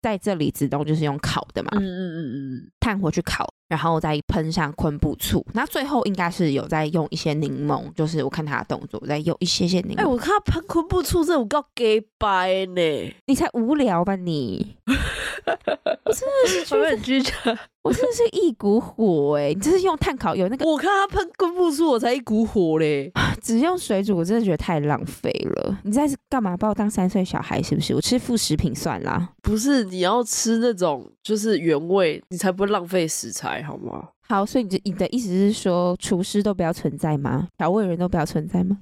在这里子东就是用烤的嘛，嗯嗯嗯嗯，炭火去烤，然后再喷上昆布醋，那最后应该是有在用一些柠檬，就是我看他的动作，在用一些些柠檬。哎、欸，我看他喷昆布醋，这种够假掰呢，你才无聊吧你？我真的是觉得很居家，我真的是一股火哎、欸！你这是用炭烤有那个？我看他喷昆布醋，我才一股火嘞！只用水煮，我真的觉得太浪费了。你在这干嘛？把我当三岁小孩是不是？我吃副食品算啦。不是，你要吃那种就是原味，你才不会浪费食材，好吗？好，所以你你的意思是说，厨师都不要存在吗？调味人都不要存在吗？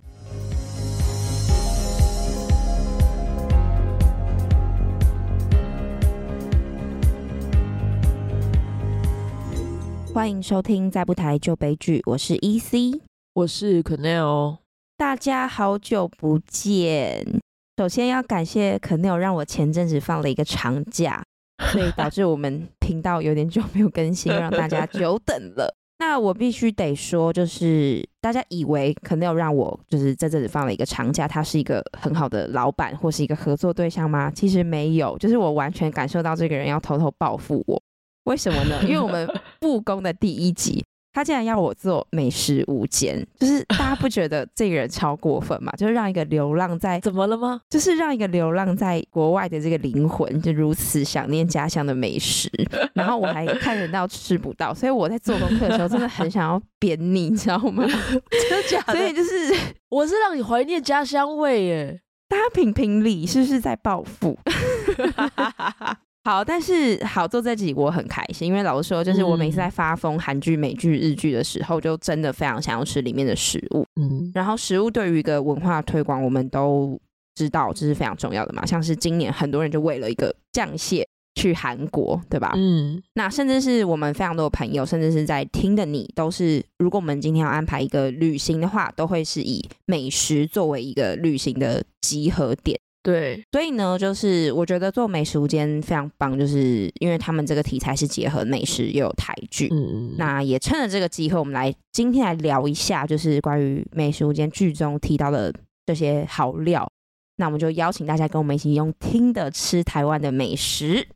欢迎收听《再不台就悲剧》，我是 EC，我是 Quennel，大家好久不见。首先要感谢 Quennel 让我前阵子放了一个长假，所以导致我们频道有点久没有更新，让大家久等了。那我必须得说，就是大家以为 Quennel 让我就是在这里放了一个长假，他是一个很好的老板或是一个合作对象吗？其实没有，就是我完全感受到这个人要偷偷报复我。为什么呢？因为我们 复工的第一集，他竟然要我做美食无间，就是大家不觉得这个人超过分嘛？就是让一个流浪在怎么了吗？就是让一个流浪在国外的这个灵魂，就如此想念家乡的美食，然后我还看人到吃不到，所以我在做功课的时候真的很想要扁你，你知道吗？真的假的？所以就是我是让你怀念家乡味耶，大家评评理，是不是在报复？好，但是好做这集我很开心，因为老实说，就是我每次在发疯韩剧、美剧、日剧的时候，就真的非常想要吃里面的食物。嗯，然后食物对于一个文化推广，我们都知道这是非常重要的嘛。像是今年很多人就为了一个酱蟹去韩国，对吧？嗯，那甚至是我们非常多的朋友，甚至是在听的你，都是如果我们今天要安排一个旅行的话，都会是以美食作为一个旅行的集合点。对，所以呢，就是我觉得做美食无间非常棒，就是因为他们这个题材是结合美食又有台剧，嗯，那也趁着这个机会，我们来今天来聊一下，就是关于美食无间剧中提到的这些好料，那我们就邀请大家跟我们一起用听的吃台湾的美食。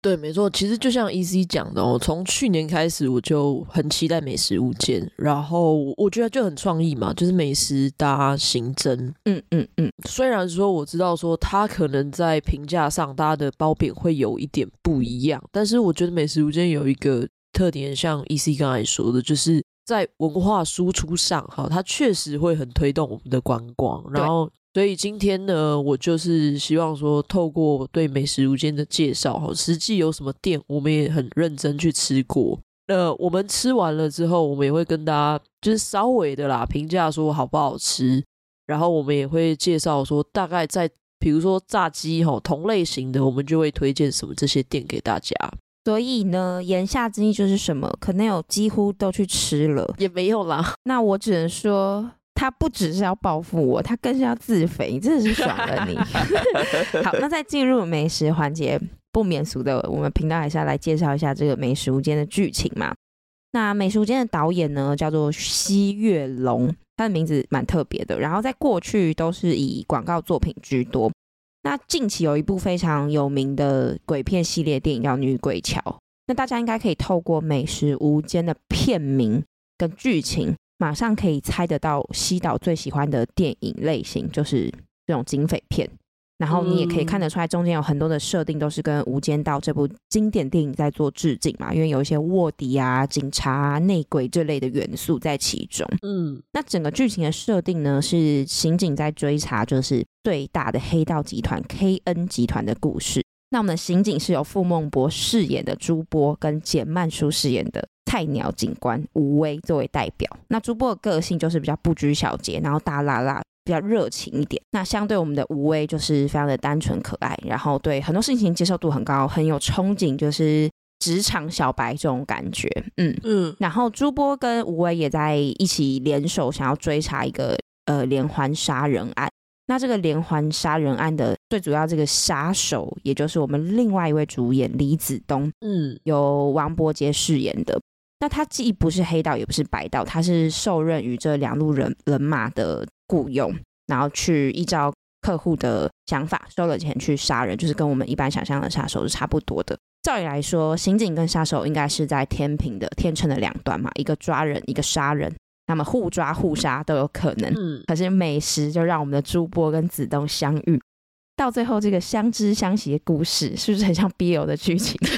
对，没错，其实就像 EC 讲的哦，从去年开始我就很期待美食物件，然后我觉得就很创意嘛，就是美食搭刑侦，嗯嗯嗯。虽然说我知道说它可能在评价上大家的褒贬会有一点不一样，但是我觉得美食物件有一个特点，像 EC 刚才说的，就是在文化输出上，哈，它确实会很推动我们的观光，然后。所以今天呢，我就是希望说，透过对美食如间的介绍，哈，实际有什么店，我们也很认真去吃过。那，我们吃完了之后，我们也会跟大家就是稍微的啦评价说好不好吃，然后我们也会介绍说，大概在比如说炸鸡哈同类型的，我们就会推荐什么这些店给大家。所以呢，言下之意就是什么，可能有几乎都去吃了，也没有啦。那我只能说。他不只是要报复我，他更是要自肥，你真的是爽了你。好，那在进入美食环节，不免俗的，我们频道还是要来介绍一下这个美食无间的剧情嘛。那美食无间的导演呢，叫做西月龙，他的名字蛮特别的。然后在过去都是以广告作品居多。那近期有一部非常有名的鬼片系列电影叫《女鬼桥》，那大家应该可以透过美食无间的片名跟剧情。马上可以猜得到西岛最喜欢的电影类型就是这种警匪片，然后你也可以看得出来中间有很多的设定都是跟《无间道》这部经典电影在做致敬嘛，因为有一些卧底啊、警察啊、内鬼这类的元素在其中。嗯，那整个剧情的设定呢是刑警在追查就是最大的黑道集团 KN 集团的故事。那我们的刑警是由傅孟博饰演的朱波跟简曼书饰演的。菜鸟警官吴威作为代表，那朱波的个性就是比较不拘小节，然后大剌剌，比较热情一点。那相对我们的吴威就是非常的单纯可爱，然后对很多事情接受度很高，很有憧憬，就是职场小白这种感觉。嗯嗯。然后朱波跟吴威也在一起联手，想要追查一个呃连环杀人案。那这个连环杀人案的最主要这个杀手，也就是我们另外一位主演李子东，嗯，由王柏杰饰演的。那他既不是黑道，也不是白道，他是受任于这两路人人马的雇佣，然后去依照客户的想法，收了钱去杀人，就是跟我们一般想象的杀手是差不多的。照理来说，刑警跟杀手应该是在天平的天秤的两端嘛，一个抓人，一个杀人，那么互抓互杀都有可能。嗯，可是美食就让我们的朱波跟子东相遇，到最后这个相知相惜的故事，是不是很像 BL 的剧情？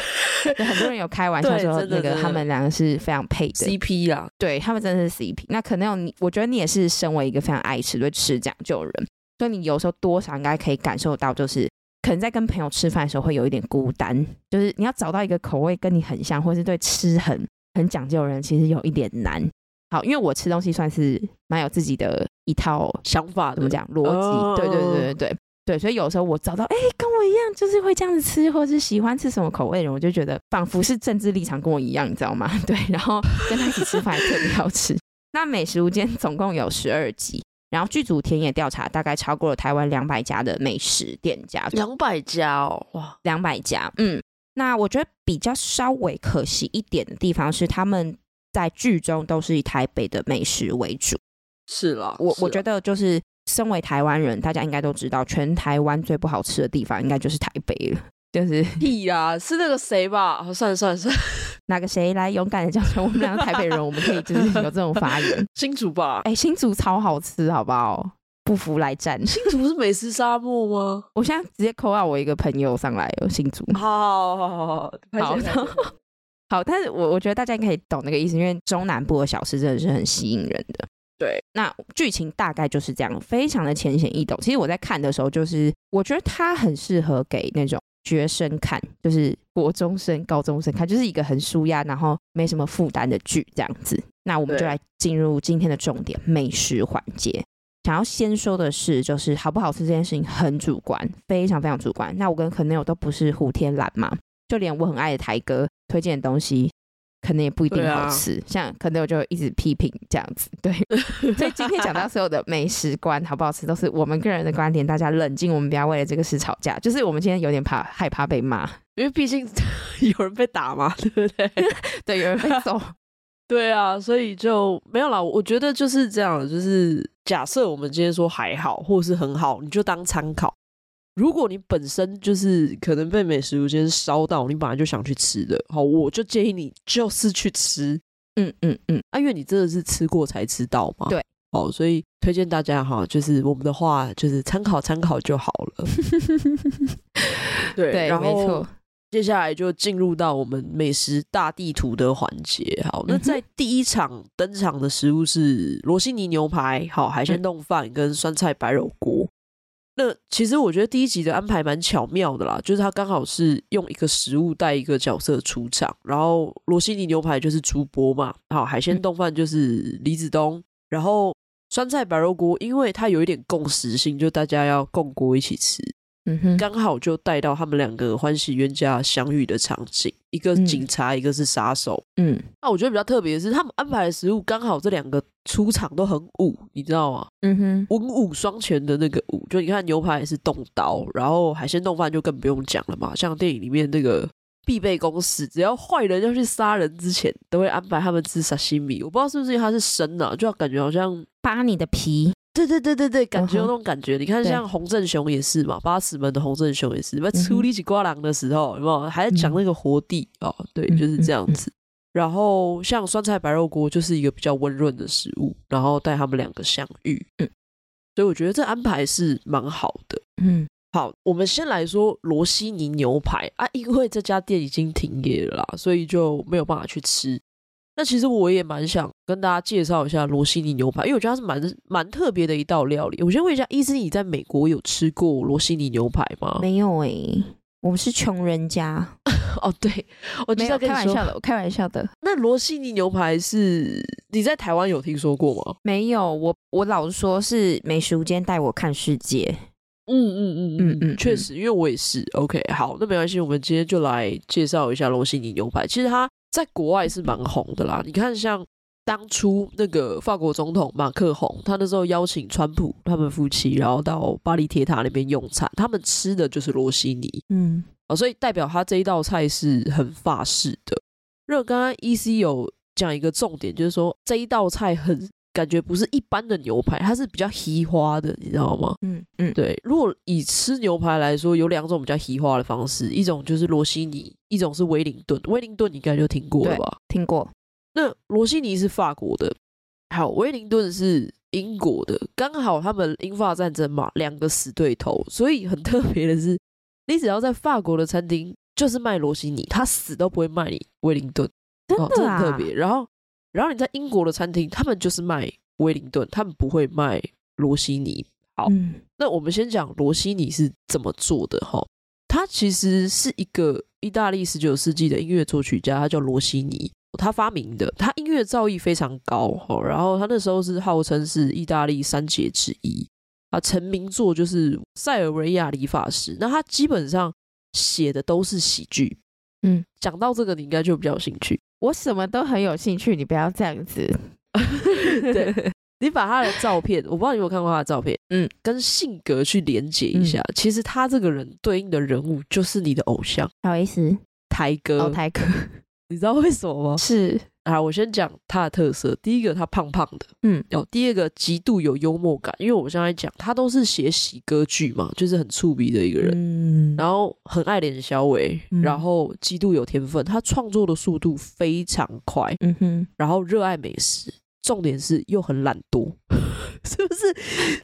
很多人有开玩笑说，那个他们两个是非常配的 CP 啦，对他们真的是 CP。那可能有你，我觉得你也是身为一个非常爱吃、对吃讲究的人，所以你有时候多少应该可以感受到，就是可能在跟朋友吃饭的时候会有一点孤单，就是你要找到一个口味跟你很像，或是对吃很很讲究的人，其实有一点难。好，因为我吃东西算是蛮有自己的一套想法，怎么讲逻辑？对对对对对。对，所以有时候我找到哎，跟我一样，就是会这样子吃，或者是喜欢吃什么口味的人，我就觉得仿佛是政治立场跟我一样，你知道吗？对，然后跟他一起吃饭特别好吃。那美食无间总共有十二集，然后剧组田野调查大概超过了台湾两百家的美食店家，两百家哦，哇，两百家。嗯，那我觉得比较稍微可惜一点的地方是，他们在剧中都是以台北的美食为主。是了，我我觉得就是。身为台湾人，大家应该都知道，全台湾最不好吃的地方应该就是台北了。就是屁啊，是那个谁吧？哦，算了算了算了，哪个谁来勇敢的讲出我们两个台北人，我们可以就是有这种发言。新竹吧？哎，新竹超好吃，好不好？不服来战。新竹是美食沙漠吗？我现在直接 call 我一个朋友上来，有新竹。好好好好好，好，但是我我觉得大家可以懂那个意思，因为中南部的小吃真的是很吸引人的。对，那剧情大概就是这样，非常的浅显易懂。其实我在看的时候，就是我觉得它很适合给那种学生看，就是国中生、高中生看，就是一个很舒压，然后没什么负担的剧这样子。那我们就来进入今天的重点——美食环节。想要先说的是，就是好不好吃这件事情很主观，非常非常主观。那我跟可能友都不是胡天蓝嘛，就连我很爱的台哥推荐的东西。可能也不一定好吃，啊、像可能我就一直批评这样子，对。所以今天讲到所有的美食观好不好吃，都是我们个人的观点，大家冷静，我们不要为了这个事吵架。就是我们今天有点怕，害怕被骂，因为毕竟 有人被打嘛，对不对？对，有人被揍，对啊，所以就没有啦。我觉得就是这样，就是假设我们今天说还好，或者是很好，你就当参考。如果你本身就是可能被美食无间烧到，你本来就想去吃的，好，我就建议你就是去吃，嗯嗯嗯，啊，因为你真的是吃过才知道嘛，对，好，所以推荐大家哈，就是我们的话就是参考参考就好了，对，对，然后没错，接下来就进入到我们美食大地图的环节，好，那在第一场登场的食物是罗西尼牛排，好，海鲜冻饭跟酸菜白肉锅。那其实我觉得第一集的安排蛮巧妙的啦，就是他刚好是用一个食物带一个角色出场，然后罗西尼牛排就是朱波嘛，好，海鲜冻饭就是李子东，然后酸菜白肉锅，因为它有一点共识性，就大家要共锅一起吃。嗯哼，刚好就带到他们两个欢喜冤家相遇的场景，一个警察，嗯、一个是杀手。嗯，那我觉得比较特别的是，他们安排的食物刚好这两个出场都很武，你知道吗？嗯哼，文武双全的那个武，就你看牛排也是动刀，然后海鲜冻饭就更不用讲了嘛，像电影里面那个必备公式，只要坏人要去杀人之前，都会安排他们吃沙西米。我不知道是不是因为它是生的，就要感觉好像扒你的皮。对对对对对，感觉有那种感觉。Uh huh. 你看，像洪振雄也是嘛，八尺门的洪振雄也是，在处理起瓜郎的时候，有没有还在讲那个活地、嗯、哦？对，就是这样子。然后像酸菜白肉锅就是一个比较温润的食物，然后带他们两个相遇。嗯，所以我觉得这安排是蛮好的。嗯，好，我们先来说罗西尼牛排啊，因为这家店已经停业了啦，所以就没有办法去吃。那其实我也蛮想跟大家介绍一下罗西尼牛排，因为我觉得它是蛮蛮特别的一道料理。我先问一下，伊思，你在美国有吃过罗西尼牛排吗？没有诶、欸，我们是穷人家。哦，对，我没有开玩笑的，我开玩笑的。那罗西尼牛排是你在台湾有听说过吗？没有，我我老实说是美食间带我看世界。嗯嗯嗯嗯嗯，确实，因为我也是。OK，好，那没关系，我们今天就来介绍一下罗西尼牛排。其实它。在国外是蛮红的啦，你看像当初那个法国总统马克宏，他那时候邀请川普他们夫妻，然后到巴黎铁塔那边用餐，他们吃的就是罗西尼，嗯，哦，所以代表他这一道菜是很法式的。因为刚刚 EC 有讲一个重点，就是说这一道菜很感觉不是一般的牛排，它是比较稀花的，你知道吗？嗯嗯，对。如果以吃牛排来说，有两种比较稀花的方式，一种就是罗西尼，一种是威灵顿。威灵顿你应该就听过了吧？听过。那罗西尼是法国的，好，威灵顿是英国的。刚好他们英法战争嘛，两个死对头，所以很特别的是，你只要在法国的餐厅，就是卖罗西尼，他死都不会卖你威灵顿，真的啊，哦，这很特别。然后。然后你在英国的餐厅，他们就是卖威灵顿，他们不会卖罗西尼。好，嗯、那我们先讲罗西尼是怎么做的哈。他其实是一个意大利十九世纪的音乐作曲家，他叫罗西尼，他发明的。他音乐造诣非常高哈，然后他那时候是号称是意大利三杰之一啊，成名作就是《塞尔维亚理发师》。那他基本上写的都是喜剧。嗯，讲到这个，你应该就比较有兴趣。我什么都很有兴趣，你不要这样子。对，你把他的照片，我不知道你有没有看过他的照片，嗯，跟性格去连接一下。嗯、其实他这个人对应的人物就是你的偶像，不好意思，台哥，哦，台哥，你知道为什么吗？是。啊，我先讲他的特色。第一个，他胖胖的，嗯，哦，第二个，极度有幽默感。因为我现在讲，他都是写喜歌剧嘛，就是很粗鄙的一个人，嗯，然后很爱脸小伟，嗯、然后极度有天分，他创作的速度非常快，嗯哼，然后热爱美食，重点是又很懒惰，是不是？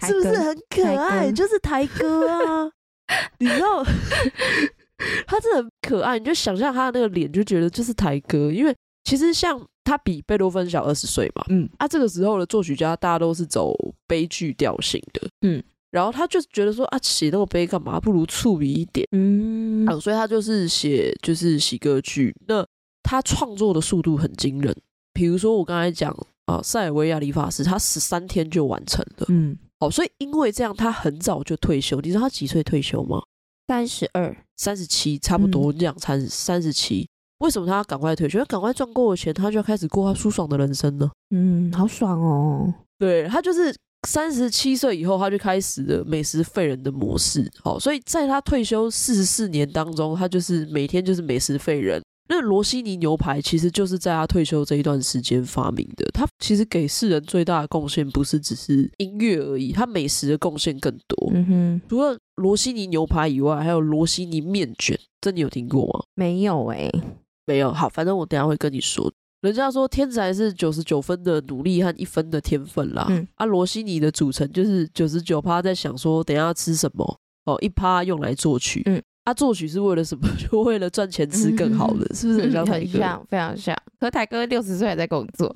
是不是很可爱？就是台哥啊，你知道，他真的很可爱，你就想象他的那个脸，就觉得就是台哥，因为。其实像他比贝多芬小二十岁嘛，嗯，啊，这个时候的作曲家大家都是走悲剧调性的，嗯，然后他就觉得说啊，写那么悲干嘛？不如触笔一点，嗯，啊，所以他就是写就是喜歌剧。那他创作的速度很惊人，比如说我刚才讲啊，塞尔维亚理发师，他十三天就完成了，嗯，好，所以因为这样，他很早就退休。你知道他几岁退休吗？三十二、三十七，差不多这样，三三十七。为什么他要赶快退休？赶快赚够了钱，他就要开始过他舒爽的人生呢。嗯，好爽哦。对，他就是三十七岁以后，他就开始了美食废人的模式。好，所以在他退休四十四年当中，他就是每天就是美食废人。那罗西尼牛排其实就是在他退休这一段时间发明的。他其实给世人最大的贡献不是只是音乐而已，他美食的贡献更多。嗯哼，除了罗西尼牛排以外，还有罗西尼面卷，这你有听过吗？没有哎、欸。没有，好，反正我等一下会跟你说。人家说天才是九十九分的努力和一分的天分啦。嗯，啊，罗西尼的组成就是九十九趴在想说等一下要吃什么哦，一趴用来作曲。嗯，啊，作曲是为了什么？就为了赚钱吃更好的，嗯、是不是很像台哥？很像，非常像。可台哥六十岁还在工作，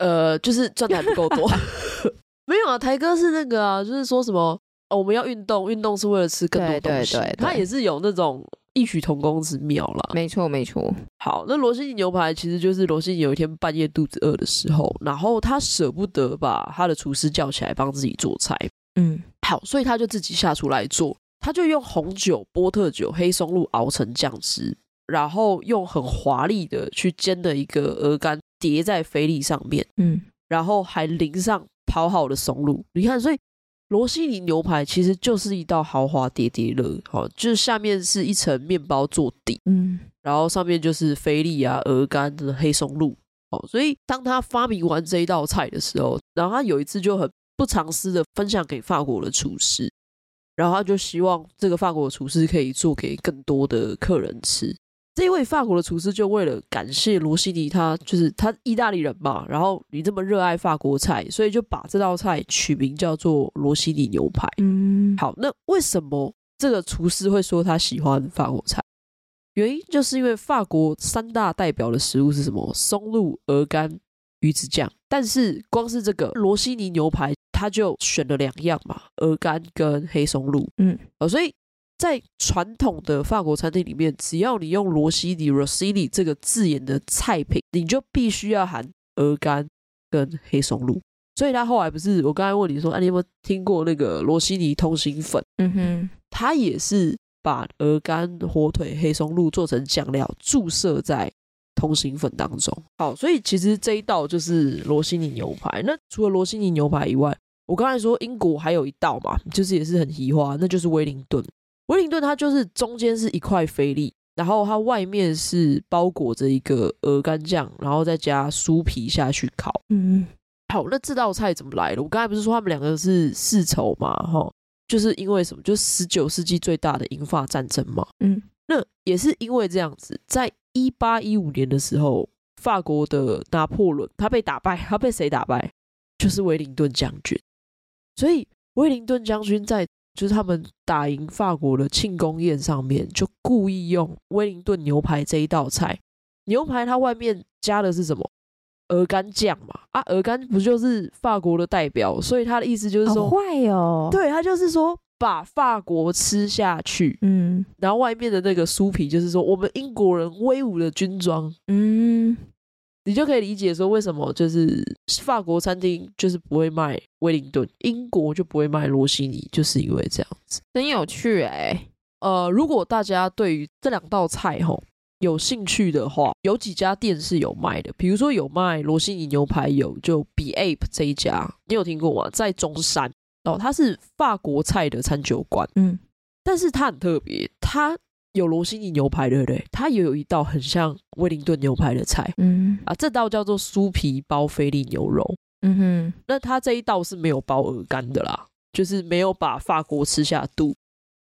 呃，就是赚的还不够多。没有啊，台哥是那个啊，就是说什么哦，我们要运动，运动是为了吃更多东西。对对对对，他也是有那种。异曲同工之妙啦，没错没错。好，那罗西尼牛排其实就是罗西尼有一天半夜肚子饿的时候，然后他舍不得把他的厨师叫起来帮自己做菜，嗯，好，所以他就自己下厨来做，他就用红酒、波特酒、黑松露熬成酱汁，然后用很华丽的去煎的一个鹅肝叠在菲力上面，嗯，然后还淋上刨好的松露，你看，所以。罗西尼牛排其实就是一道豪华叠叠乐，好，就是下面是一层面包做底，嗯，然后上面就是菲力啊、鹅肝的黑松露，哦，所以当他发明完这一道菜的时候，然后他有一次就很不藏私的分享给法国的厨师，然后他就希望这个法国的厨师可以做给更多的客人吃。这一位法国的厨师就为了感谢罗西尼，他就是他意大利人嘛，然后你这么热爱法国菜，所以就把这道菜取名叫做罗西尼牛排。嗯，好，那为什么这个厨师会说他喜欢法国菜？原因就是因为法国三大代表的食物是什么？松露、鹅肝、鱼子酱。但是光是这个罗西尼牛排，他就选了两样嘛，鹅肝跟黑松露。嗯，哦，所以。在传统的法国餐厅里面，只要你用罗西尼 （Rossini） 这个字眼的菜品，你就必须要含鹅肝跟黑松露。所以他后来不是我刚才问你说，啊，你有没有听过那个罗西尼通心粉？嗯哼，他也是把鹅肝、火腿、黑松露做成酱料，注射在通心粉当中。好，所以其实这一道就是罗西尼牛排。那除了罗西尼牛排以外，我刚才说英国还有一道嘛，就是也是很奇花，那就是威灵顿。威灵顿它就是中间是一块菲力，然后它外面是包裹着一个鹅肝酱，然后再加酥皮下去烤。嗯，好，那这道菜怎么来的？我刚才不是说他们两个是世仇嘛？哈，就是因为什么？就是十九世纪最大的英法战争嘛。嗯，那也是因为这样子，在一八一五年的时候，法国的拿破仑他被打败，他被谁打败？就是威灵顿将军。所以威灵顿将军在就是他们打赢法国的庆功宴上面，就故意用威灵顿牛排这一道菜。牛排它外面加的是什么？鹅肝酱嘛。啊，鹅肝不就是法国的代表？所以他的意思就是说，坏哦。对，他就是说把法国吃下去。嗯，然后外面的那个酥皮就是说我们英国人威武的军装。嗯。你就可以理解说，为什么就是法国餐厅就是不会卖威灵顿，英国就不会卖罗西尼，就是因为这样子，真有趣哎、欸。呃，如果大家对于这两道菜吼有兴趣的话，有几家店是有卖的，比如说有卖罗西尼牛排，有就 Be Ape 这一家，你有听过吗？在中山哦，它是法国菜的餐酒馆，嗯，但是它很特别，它。有罗西尼牛排，对不对？它也有一道很像威灵顿牛排的菜，嗯啊，这道叫做酥皮包菲力牛肉，嗯哼，那它这一道是没有包鹅肝的啦，就是没有把法国吃下肚。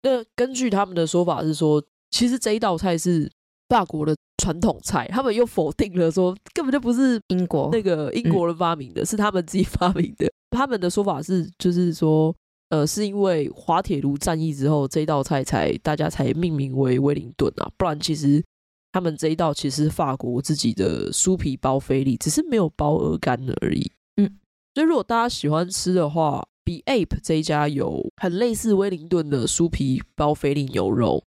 那根据他们的说法是说，其实这一道菜是法国的传统菜，他们又否定了说根本就不是英国那个英国人发明的，嗯、是他们自己发明的。他们的说法是，就是说。呃，是因为滑铁卢战役之后，这一道菜才大家才命名为威灵顿啊，不然其实他们这一道其实是法国自己的酥皮包菲力，只是没有包鹅肝而已。嗯，所以如果大家喜欢吃的话，Be Ape 这一家有很类似威灵顿的酥皮包菲力牛肉，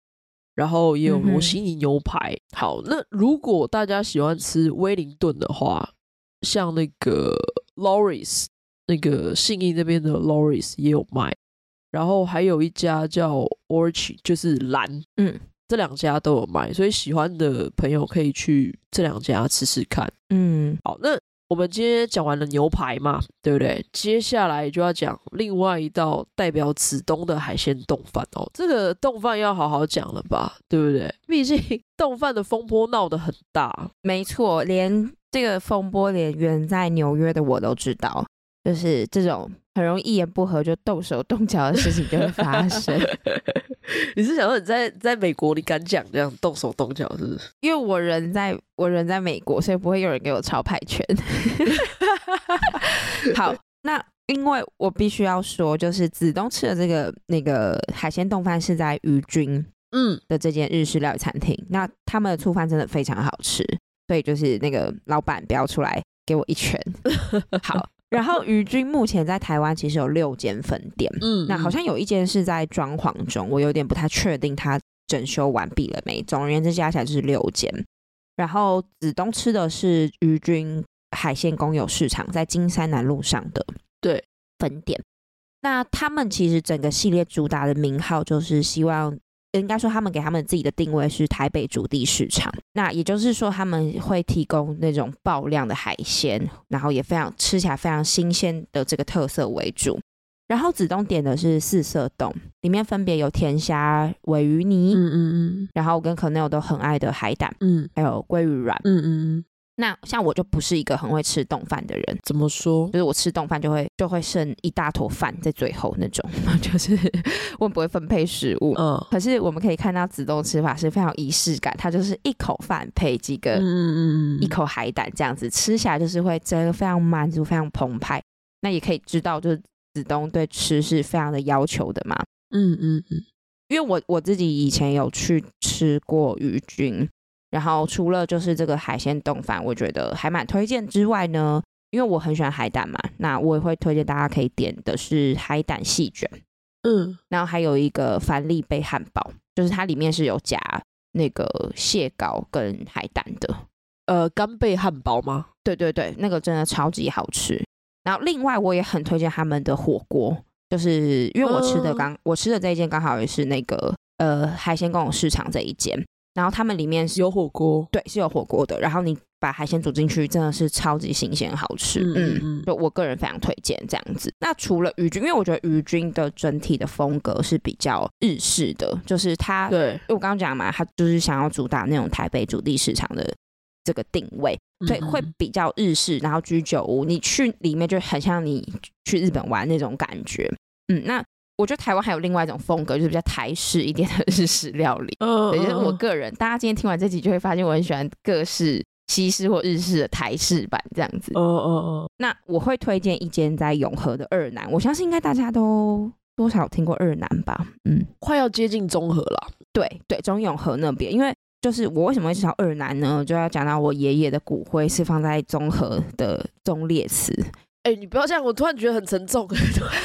然后也有罗西尼牛排。嗯、好，那如果大家喜欢吃威灵顿的话，像那个 Loris。那个信义那边的 Loris 也有卖，然后还有一家叫 Orchid，就是蓝，嗯，这两家都有卖，所以喜欢的朋友可以去这两家吃吃看，嗯，好，那我们今天讲完了牛排嘛，对不对？接下来就要讲另外一道代表子东的海鲜冻饭哦，这个冻饭要好好讲了吧，对不对？毕竟冻饭的风波闹得很大，没错，连这个风波连远在纽约的我都知道。就是这种很容易一言不合就动手动脚的事情就会发生。你是想说你在在美国你敢讲这样动手动脚是不是？因为我人在我人在美国，所以不会有人给我抄牌权。好，那因为我必须要说，就是子东吃的这个那个海鲜冻饭是在鱼君嗯的这间日式料理餐厅，嗯、那他们的醋饭真的非常好吃，所以就是那个老板不要出来给我一拳。好。然后鱼君目前在台湾其实有六间分店，嗯，那好像有一间是在装潢中，我有点不太确定它整修完毕了没。总而言之，加起来就是六间。然后子东吃的是鱼君海鲜公有市场，在金山南路上的对分店。那他们其实整个系列主打的名号就是希望。应该说，他们给他们自己的定位是台北主地市场。那也就是说，他们会提供那种爆量的海鲜，然后也非常吃起来非常新鲜的这个特色为主。然后子东点的是四色冻，里面分别有甜虾、尾鱼泥，嗯嗯嗯，然后我跟 Kennel 都很爱的海胆，嗯，还有鲑鱼卵，嗯嗯嗯。那像我就不是一个很会吃冻饭的人，怎么说？就是我吃冻饭就会就会剩一大坨饭在最后那种，就是我不会分配食物。嗯，可是我们可以看到子东吃法是非常仪式感，它就是一口饭配几个，嗯嗯嗯，一口海胆这样子吃起来就是会真的非常满足，非常澎湃。那也可以知道，就是子东对吃是非常的要求的嘛。嗯嗯嗯，因为我我自己以前有去吃过鱼君。然后除了就是这个海鲜冻饭，我觉得还蛮推荐之外呢，因为我很喜欢海胆嘛，那我也会推荐大家可以点的是海胆细卷，嗯，然后还有一个帆立贝汉堡，就是它里面是有夹那个蟹膏跟海胆的，呃，干贝汉堡吗？对对对，那个真的超级好吃。然后另外我也很推荐他们的火锅，就是因为我吃的刚、嗯、我吃的这一间刚好也是那个呃海鲜公有市场这一间。然后他们里面是有火锅，对，是有火锅的。然后你把海鲜煮进去，真的是超级新鲜，好吃。嗯就我个人非常推荐这样子。那除了鱼君，因为我觉得鱼君的整体的风格是比较日式的，就是它，对，因为我刚刚讲嘛，它就是想要主打那种台北主地市场的这个定位，所以会比较日式，然后居酒屋，你去里面就很像你去日本玩那种感觉。嗯，那我觉得台湾还有另外一种风格，就是比较台式一点的日式料理。嗯，也就是我个人，大家今天听完这集就会发现，我很喜欢各式西式或日式的台式版这样子。哦哦哦。那我会推荐一间在永和的二南，我相信应该大家都多少听过二南吧？嗯，快要接近中和了。对对，中永和那边，因为。就是我为什么会知道二南呢？就要讲到我爷爷的骨灰是放在中和的中烈祠。哎、欸，你不要这样，我突然觉得很沉重，很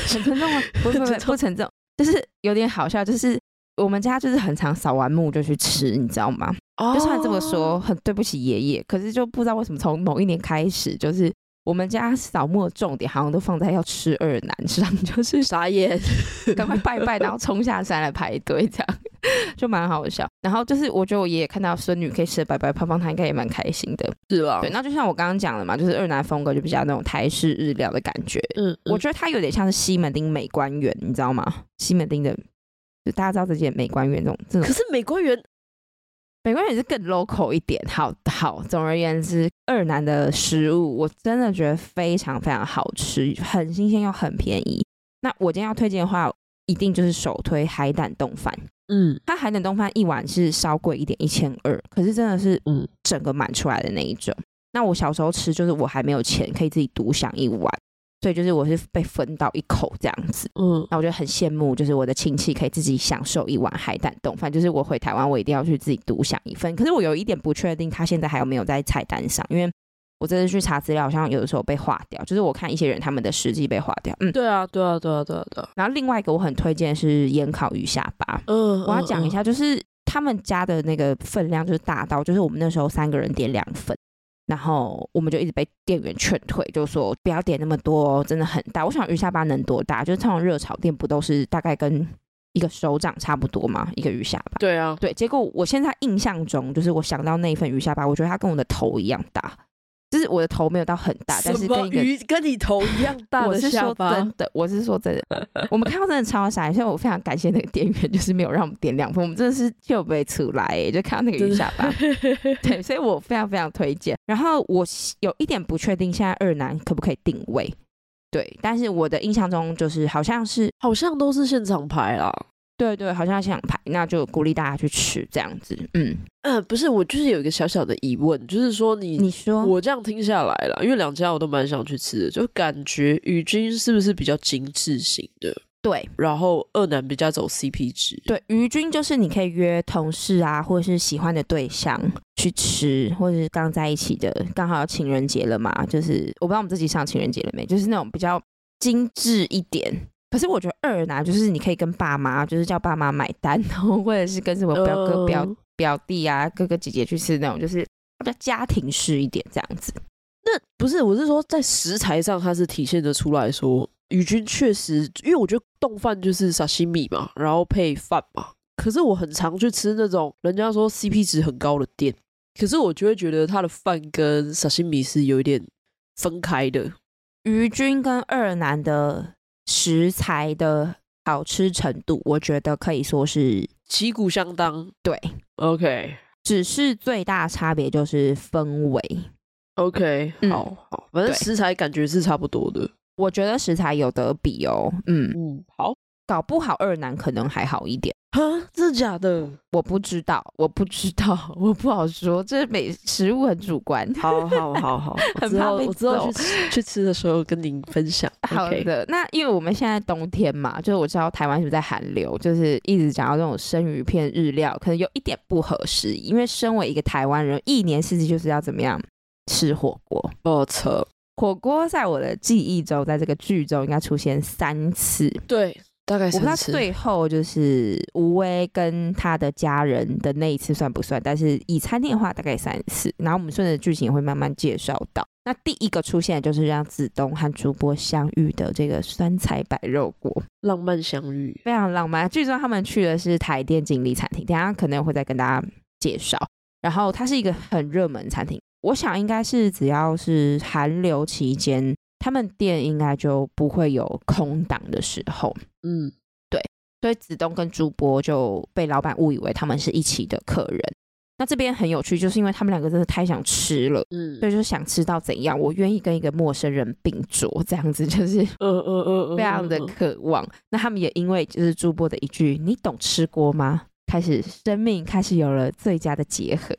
沉重吗？不不不，不沉重，就是有点好笑。就是我们家就是很常扫完墓就去吃，你知道吗？哦、就算这么说，很对不起爷爷，可是就不知道为什么从某一年开始，就是。我们家扫墓的重点好像都放在要吃二男上，就是傻眼，赶快拜拜，然后冲下山来排队，这样就蛮好笑。然后就是我觉得我爷爷看到孙女可以吃的白白胖胖，他应该也蛮开心的，是吧？对，那就像我刚刚讲的嘛，就是二南风格就比较那种台式日料的感觉。嗯，嗯，我觉得它有点像是西门町美官园，你知道吗？西门町的，就大家知道这件美官园这种这种，可是美官园。美国也是更 local 一点，好好。总而言之，二南的食物我真的觉得非常非常好吃，很新鲜又很便宜。那我今天要推荐的话，一定就是首推海胆冻饭。嗯，它海胆冻饭一碗是稍贵一点，一千二，可是真的是嗯整个满出来的那一种。那我小时候吃，就是我还没有钱可以自己独享一碗。所以就是我是被分到一口这样子，嗯，那我觉得很羡慕，就是我的亲戚可以自己享受一碗海胆冻饭，就是我回台湾我一定要去自己独享一份。可是我有一点不确定，他现在还有没有在菜单上？因为我这次去查资料，好像有的时候被划掉，就是我看一些人他们的实际被划掉。嗯，对啊，对啊，对啊，对啊，对啊。然后另外一个我很推荐是盐烤鱼下巴，嗯，我要讲一下，就是他们家的那个分量就是大到，就是我们那时候三个人点两份。然后我们就一直被店员劝退，就说不要点那么多，真的很大。我想鱼下巴能多大？就是这种热炒店不都是大概跟一个手掌差不多吗？一个鱼下巴。对啊，对。结果我现在印象中，就是我想到那一份鱼下巴，我觉得它跟我的头一样大。就是我的头没有到很大，但是跟一个鱼跟你头一样 大的下巴。我是说真的，我是说真的。我们看到真的超傻，所以我非常感谢那个店员，就是没有让我们点两份。我们真的是就被出来，就看到那个鱼下巴。对，所以我非常非常推荐。然后我有一点不确定，现在二男可不可以定位？对，但是我的印象中就是好像是好像都是现场拍啦。对对，好像想排，那就鼓励大家去吃这样子。嗯呃，不是，我就是有一个小小的疑问，就是说你你说我这样听下来了，因为两家我都蛮想去吃的，就感觉宇君是不是比较精致型的？对，然后二男比较走 CP 值。对，宇君就是你可以约同事啊，或者是喜欢的对象去吃，或者是刚在一起的，刚好要情人节了嘛，就是我不知道我们自己上情人节了没，就是那种比较精致一点。可是我觉得二南就是你可以跟爸妈，就是叫爸妈买单，然后或者是跟什么表哥表、表表弟啊、哥哥姐姐去吃那种，就是比较家庭式一点这样子。那不是，我是说在食材上它是体现的出来说，宇君确实，因为我觉得冻饭就是沙西米嘛，然后配饭嘛。可是我很常去吃那种人家说 CP 值很高的店，可是我就会觉得他的饭跟沙西米是有一点分开的。宇君跟二男的。食材的好吃程度，我觉得可以说是旗鼓相当。对，OK，只是最大差别就是氛围。OK，好、嗯、好，反正食材感觉是差不多的。我觉得食材有得比哦。嗯嗯，好。搞不好二男可能还好一点哈，真的假的？我不知道，我不知道，我不好说。这美食物很主观。好好好好，很怕被。我之后去吃去吃的时候跟您分享。好的那因为我们现在冬天嘛，就是我知道台湾是不是在寒流，就是一直讲到这种生鱼片日料，可能有一点不合时宜。因为身为一个台湾人，一年四季就是要怎么样吃火锅？不错，火锅在我的记忆中，在这个剧中应该出现三次。对。大概是我不知道最后就是吴威跟他的家人的那一次算不算，但是以餐厅的话大概三次，然后我们顺着剧情也会慢慢介绍到。那第一个出现就是让子东和主播相遇的这个酸菜白肉锅，浪漫相遇，非常浪漫。据说他们去的是台电锦里餐厅，等下可能会再跟大家介绍。然后它是一个很热门餐厅，我想应该是只要是寒流期间。他们店应该就不会有空档的时候，嗯，对，所以子东跟朱波就被老板误以为他们是一起的客人。那这边很有趣，就是因为他们两个真的太想吃了，嗯，所以就想吃到怎样，我愿意跟一个陌生人并桌，这样子就是，嗯嗯嗯，非常的渴望。那他们也因为就是朱波的一句“你懂吃锅吗”，开始生命开始有了最佳的结合，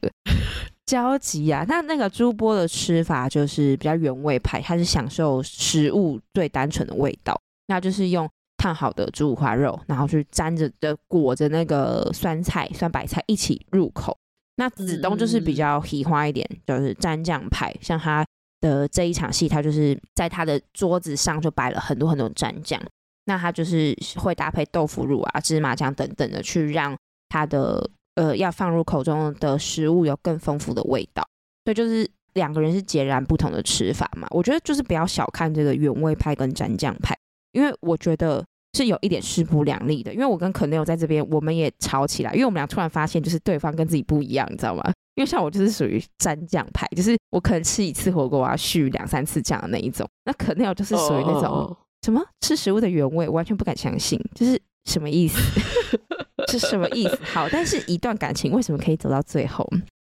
交集啊。那那个朱波的吃法就是比较原味派，它是享受食物最单纯的味道，那就是用烫好的猪五花肉，然后去沾着的裹着那个酸菜、酸白菜一起入口。那子东就是比较喜欢一点，就是蘸酱派。像他的这一场戏，他就是在他的桌子上就摆了很多很多蘸酱。那他就是会搭配豆腐乳啊、芝麻酱等等的，去让他的呃要放入口中的食物有更丰富的味道。所以就是两个人是截然不同的吃法嘛。我觉得就是不要小看这个原味派跟蘸酱派，因为我觉得。是有一点势不两立的，因为我跟可能有在这边，我们也吵起来，因为我们俩突然发现，就是对方跟自己不一样，你知道吗？因为像我就是属于蘸酱派，就是我可能吃一次火锅我要续两三次酱的那一种，那可能有就是属于那种、oh. 什么吃食物的原味，完全不敢相信，就是什么意思？是什么意思？好，但是一段感情为什么可以走到最后？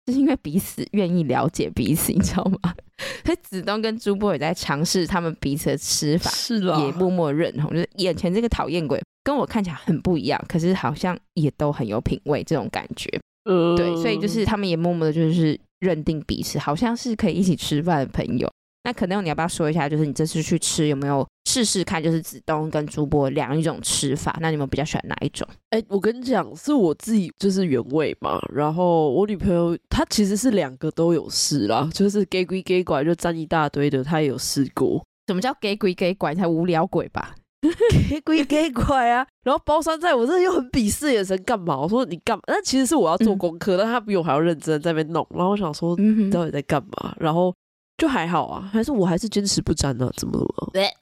就是因为彼此愿意了解彼此，你知道吗？所以子东跟朱波也在尝试他们彼此的吃法，是了，也默默认同，就是眼前这个讨厌鬼跟我看起来很不一样，可是好像也都很有品味，这种感觉。嗯，对，所以就是他们也默默的，就是认定彼此好像是可以一起吃饭的朋友。那可能你要不要说一下，就是你这次去吃有没有试试看，就是子东跟朱波两一种吃法？那你们比较喜欢哪一种？哎、欸，我跟你讲，是我自己就是原味嘛。然后我女朋友她其实是两个都有试啦，就是假鬼假怪就沾一大堆的，她也有试过。什么叫假鬼假怪？才无聊鬼吧？给鬼给拐啊！然后包山菜，我真的又很鄙视眼神，干嘛？我说你干嘛？那其实是我要做功课，嗯、但他比我还要认真在那边弄。然后我想说，你到底在干嘛？然后。就还好啊，还是我还是坚持不沾呢？怎么了？对，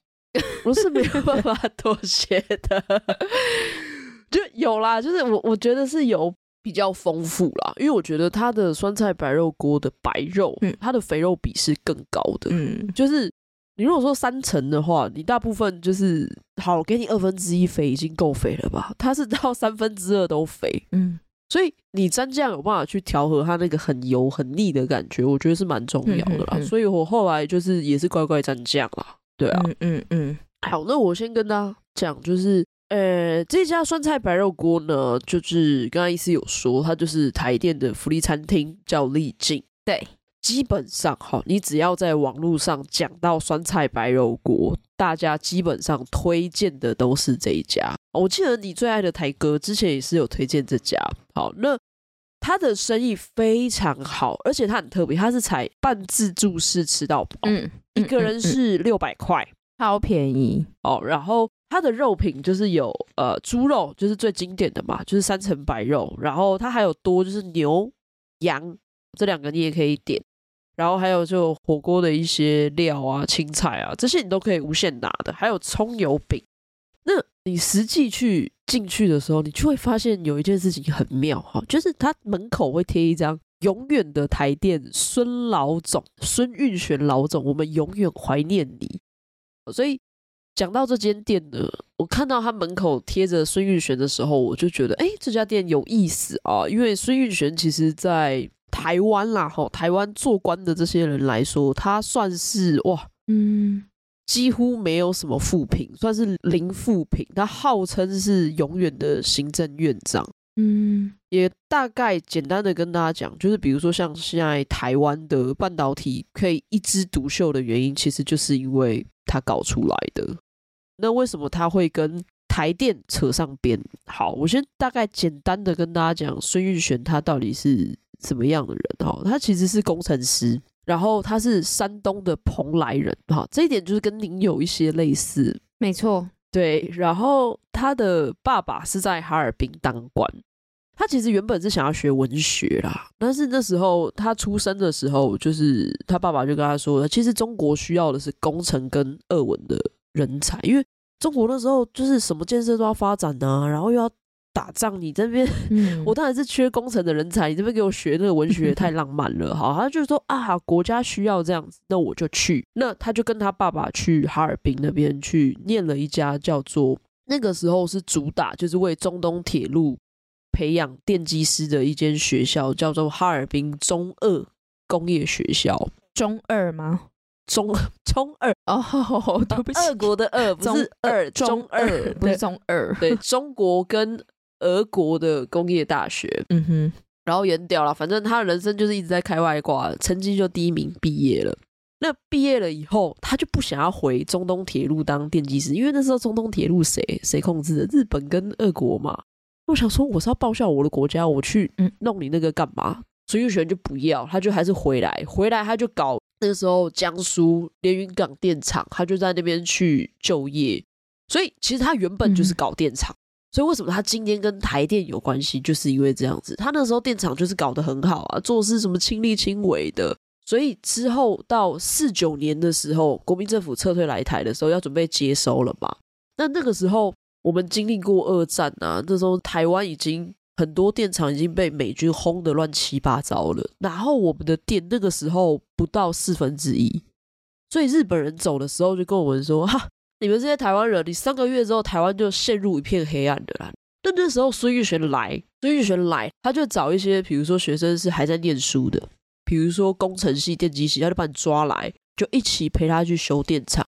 我是没有办法妥协的。就有啦，就是我我觉得是有比较丰富啦，因为我觉得它的酸菜白肉锅的白肉，嗯，它的肥肉比是更高的。嗯，就是你如果说三成的话，你大部分就是好，给你二分之一肥已经够肥了吧？它是到三分之二都肥。嗯。所以你蘸酱有办法去调和它那个很油很腻的感觉，我觉得是蛮重要的啦。嗯嗯嗯，所以我后来就是也是乖乖蘸酱啦。对啊，嗯嗯，嗯。好，那我先跟大家讲，就是呃，这家酸菜白肉锅呢，就是刚刚医师有说，它就是台电的福利餐厅，叫丽晶。对。基本上哈，你只要在网络上讲到酸菜白肉锅，大家基本上推荐的都是这一家。我记得你最爱的台哥之前也是有推荐这家。好，那他的生意非常好，而且他很特别，他是采半自助式吃到饱，嗯，一个人是六百块，超便宜哦。然后它的肉品就是有呃猪肉，就是最经典的嘛，就是三层白肉，然后它还有多就是牛羊这两个你也可以点。然后还有就火锅的一些料啊、青菜啊，这些你都可以无限拿的。还有葱油饼，那你实际去进去的时候，你就会发现有一件事情很妙哈，就是它门口会贴一张永远的台电孙老总孙运璇老总，我们永远怀念你。所以讲到这间店呢，我看到他门口贴着孙运璇的时候，我就觉得哎，这家店有意思啊，因为孙运璇其实在。台湾啦，吼，台湾做官的这些人来说，他算是哇，嗯，几乎没有什么负评，算是零负评。他号称是永远的行政院长，嗯，也大概简单的跟大家讲，就是比如说像现在台湾的半导体可以一枝独秀的原因，其实就是因为他搞出来的。那为什么他会跟台电扯上边？好，我先大概简单的跟大家讲，孙运璇他到底是。怎么样的人哈？他其实是工程师，然后他是山东的蓬莱人哈，这一点就是跟您有一些类似，没错，对。然后他的爸爸是在哈尔滨当官，他其实原本是想要学文学啦，但是那时候他出生的时候，就是他爸爸就跟他说，其实中国需要的是工程跟俄文的人才，因为中国那时候就是什么建设都要发展啊，然后又要。打仗，你这边，嗯、我当然是缺工程的人才。你这边给我学那个文学，太 浪漫了。好，他就说啊，国家需要这样子，那我就去。那他就跟他爸爸去哈尔滨那边去念了一家叫做那个时候是主打，就是为中东铁路培养电机师的一间学校，叫做哈尔滨中二工业学校。中二吗？中 中二哦，对不起，俄国的俄不是二，中二不是中二，对，中国跟俄国的工业大学。嗯哼，然后演掉了，反正他的人生就是一直在开外挂，成绩就第一名毕业了。那毕业了以后，他就不想要回中东铁路当电机师，因为那时候中东铁路谁谁控制的？日本跟俄国嘛。我想说，我是要报效我的国家，我去弄你那个干嘛？孙运璇就不要，他就还是回来，回来他就搞那个时候江苏连云港电厂，他就在那边去就业。所以其实他原本就是搞电厂，所以为什么他今天跟台电有关系，就是因为这样子。他那时候电厂就是搞得很好啊，做事什么亲力亲为的。所以之后到四九年的时候，国民政府撤退来台的时候，要准备接收了嘛。那那个时候我们经历过二战啊，那时候台湾已经很多电厂已经被美军轰得乱七八糟了。然后我们的电那个时候不到四分之一，所以日本人走的时候就跟我们说：“哈，你们这些台湾人，你三个月之后台湾就陷入一片黑暗的啦。”那那时候孙玉璇来，孙玉璇来，他就找一些比如说学生是还在念书的。比如说工程系、电机系，他就把你抓来，就一起陪他去修电厂。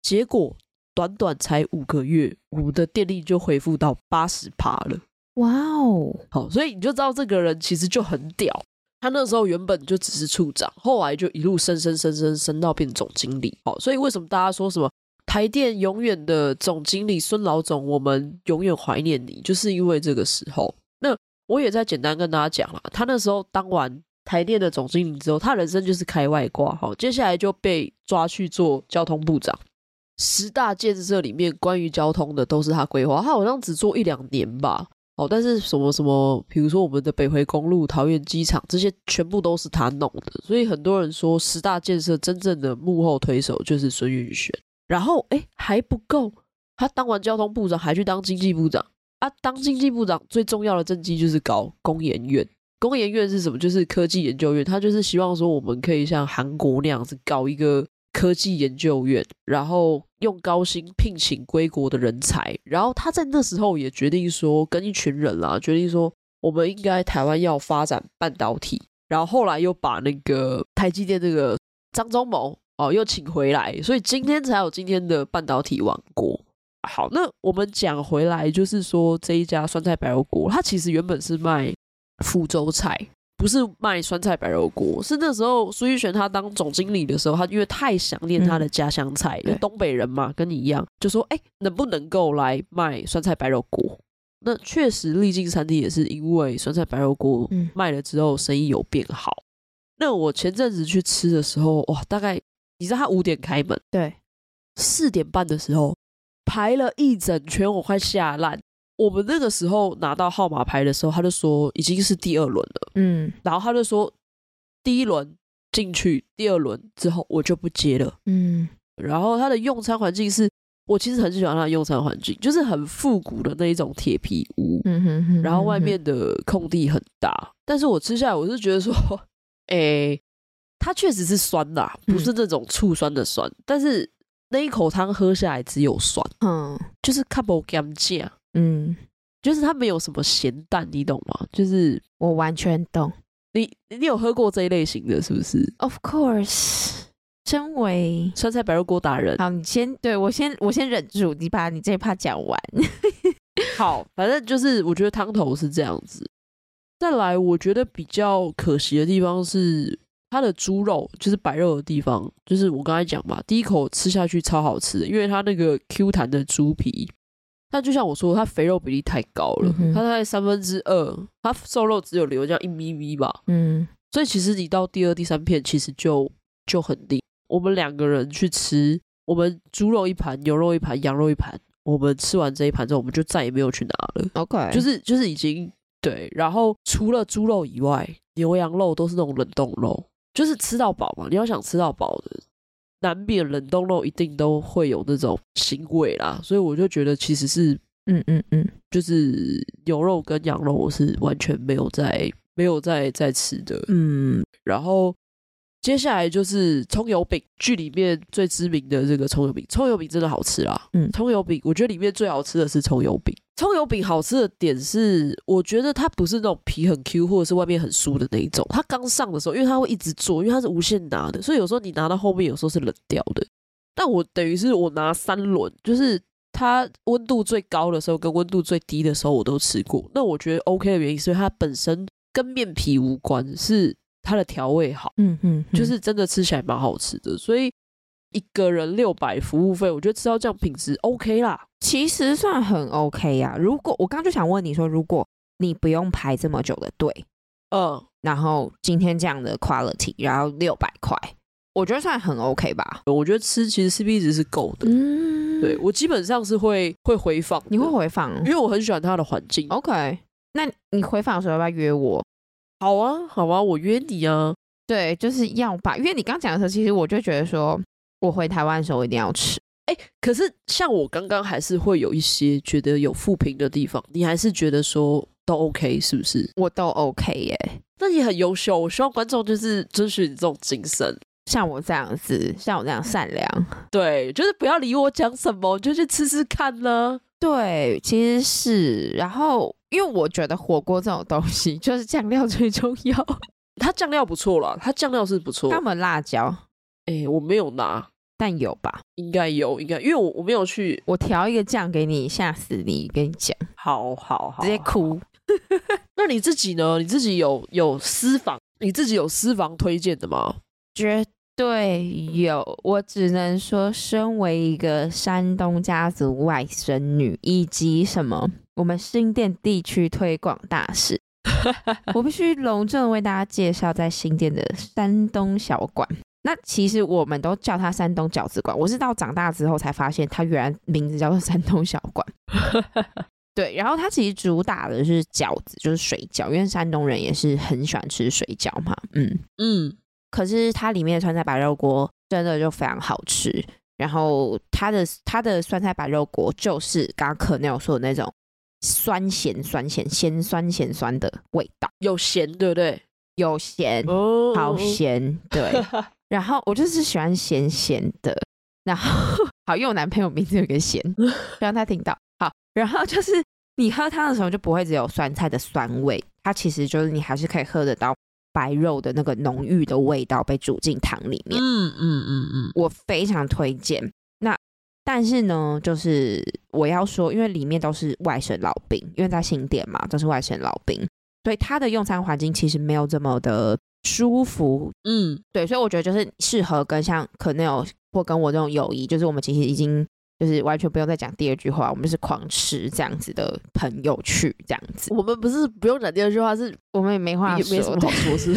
结果短短才五个月，我们的电力就恢复到八十趴了。哇哦！好，所以你就知道这个人其实就很屌。他那时候原本就只是处长，后来就一路升升升升升到变总经理。好，所以为什么大家说什么台电永远的总经理孙老总，我们永远怀念你，就是因为这个时候。那我也在简单跟大家讲了，他那时候当完。台电的总经理之后，他人生就是开外挂，好，接下来就被抓去做交通部长。十大建设里面关于交通的都是他规划，他好像只做一两年吧，哦，但是什么什么，比如说我们的北回公路、桃园机场这些，全部都是他弄的。所以很多人说十大建设真正的幕后推手就是孙运璇。然后哎，还不够，他当完交通部长还去当经济部长啊！当经济部长最重要的政绩就是搞工研院。工研院是什么？就是科技研究院，他就是希望说我们可以像韩国那样子搞一个科技研究院，然后用高薪聘请归国的人才。然后他在那时候也决定说，跟一群人啦，决定说我们应该台湾要发展半导体。然后后来又把那个台积电那个张忠谋哦又请回来，所以今天才有今天的半导体王国。好，那我们讲回来，就是说这一家酸菜白肉锅，它其实原本是卖。福州菜不是卖酸菜白肉锅，是那时候苏玉璇他当总经理的时候，他因为太想念他的家乡菜，嗯、东北人嘛，跟你一样，就说哎、欸，能不能够来卖酸菜白肉锅？那确实丽晶餐厅也是因为酸菜白肉锅卖了之后，生意有变好。嗯、那我前阵子去吃的时候，哇，大概你知道他五点开门，对，四点半的时候排了一整圈，我快吓烂。我们那个时候拿到号码牌的时候，他就说已经是第二轮了。嗯，然后他就说第一轮进去，第二轮之后我就不接了。嗯，然后他的用餐环境是我其实很喜欢他的用餐环境，就是很复古的那一种铁皮屋。嗯哼哼。然后外面的空地很大，但是我吃下来我是觉得说，哎，它确实是酸的，不是那种醋酸的酸，嗯、但是那一口汤喝下来只有酸。嗯，就是卡不干酱。嗯，就是它没有什么咸淡，你懂吗？就是我完全懂。你你有喝过这一类型的是不是？Of course，身为酸菜白肉锅达人，好，你先对我先我先忍住，你把你这一趴讲完。好，反正就是我觉得汤头是这样子。再来，我觉得比较可惜的地方是它的猪肉，就是白肉的地方，就是我刚才讲嘛，第一口吃下去超好吃的，因为它那个 Q 弹的猪皮。但就像我说，它肥肉比例太高了，它大概三分之二，它瘦肉只有留这样一咪咪吧。嗯，所以其实你到第二、第三片，其实就就很腻。我们两个人去吃，我们猪肉一盘，牛肉一盘，羊肉一盘。我们吃完这一盘之后，我们就再也没有去拿了。OK，就是就是已经对。然后除了猪肉以外，牛羊肉都是那种冷冻肉，就是吃到饱嘛。你要想吃到饱的。难免冷冻肉一定都会有那种腥味啦，所以我就觉得其实是，嗯嗯嗯，就是牛肉跟羊肉我是完全没有在没有在在吃的，嗯，然后接下来就是葱油饼，剧里面最知名的这个葱油饼，葱油饼真的好吃啦，嗯，葱油饼我觉得里面最好吃的是葱油饼，葱油饼好吃的点是，我觉得它不是那种皮很 Q 或者是外面很酥的那一种。它刚上的时候，因为它会一直做，因为它是无限拿的，所以有时候你拿到后面，有时候是冷掉的。但我等于是我拿三轮，就是它温度最高的时候跟温度最低的时候我都吃过。那我觉得 OK 的原因是它本身跟面皮无关，是它的调味好，嗯嗯，就是真的吃起来蛮好吃的。所以一个人六百服务费，我觉得吃到这样品质 OK 啦。其实算很 OK 呀、啊。如果我刚刚就想问你说，如果你不用排这么久的队，嗯，然后今天这样的 quality，然后六百块。我觉得算很 OK 吧。我觉得吃其实 CP 值是够的。嗯，对我基本上是会会回访，你会回访，因为我很喜欢它的环境。OK，那你回访的时候要不要约我？好啊，好啊，我约你啊。对，就是要吧。因为你刚讲的时候，其实我就觉得说，我回台湾的时候一定要吃。哎，可是像我刚刚还是会有一些觉得有负评的地方，你还是觉得说都 OK 是不是？我都 OK 耶。那你很优秀，我希望观众就是遵循这种精神。像我这样子，像我这样善良，对，就是不要理我讲什么，就去吃吃看呢。对，其实是，然后因为我觉得火锅这种东西，就是酱料最重要。它酱料不错了，它酱料是不错。他们辣椒，哎、欸，我没有拿，但有吧？应该有，应该，因为我我没有去，我调一个酱给你，吓死你！跟你讲，好好好，直接哭。那你自己呢？你自己有有私房？你自己有私房推荐的吗？绝对有，我只能说，身为一个山东家族外甥女，以及什么我们新店地区推广大使，我必须隆重为大家介绍在新店的山东小馆。那其实我们都叫它山东饺子馆，我是到长大之后才发现，它原来名字叫做山东小馆。对，然后它其实主打的是饺子，就是水饺，因为山东人也是很喜欢吃水饺嘛。嗯嗯。可是它里面的酸菜白肉锅真的就非常好吃，然后它的它的酸菜白肉锅就是刚刚可那有说的那种酸咸酸咸咸酸咸酸的味道，有咸对不对？有咸，哦、好咸，对。然后我就是喜欢咸咸的，然后 好，因为我男朋友名字有个咸，让他听到。好，然后就是你喝汤的时候就不会只有酸菜的酸味，它其实就是你还是可以喝得到。白肉的那个浓郁的味道被煮进汤里面，嗯嗯嗯嗯，我非常推荐。那但是呢，就是我要说，因为里面都是外省老兵，因为在新店嘛，都是外省老兵，所以他的用餐环境其实没有这么的舒服。嗯，对，所以我觉得就是适合跟像可能有或跟我这种友谊，就是我们其实已经。就是完全不用再讲第二句话，我们就是狂吃这样子的朋友去这样子。我们不是不用讲第二句话，是我们也没话说，没什么好说，是。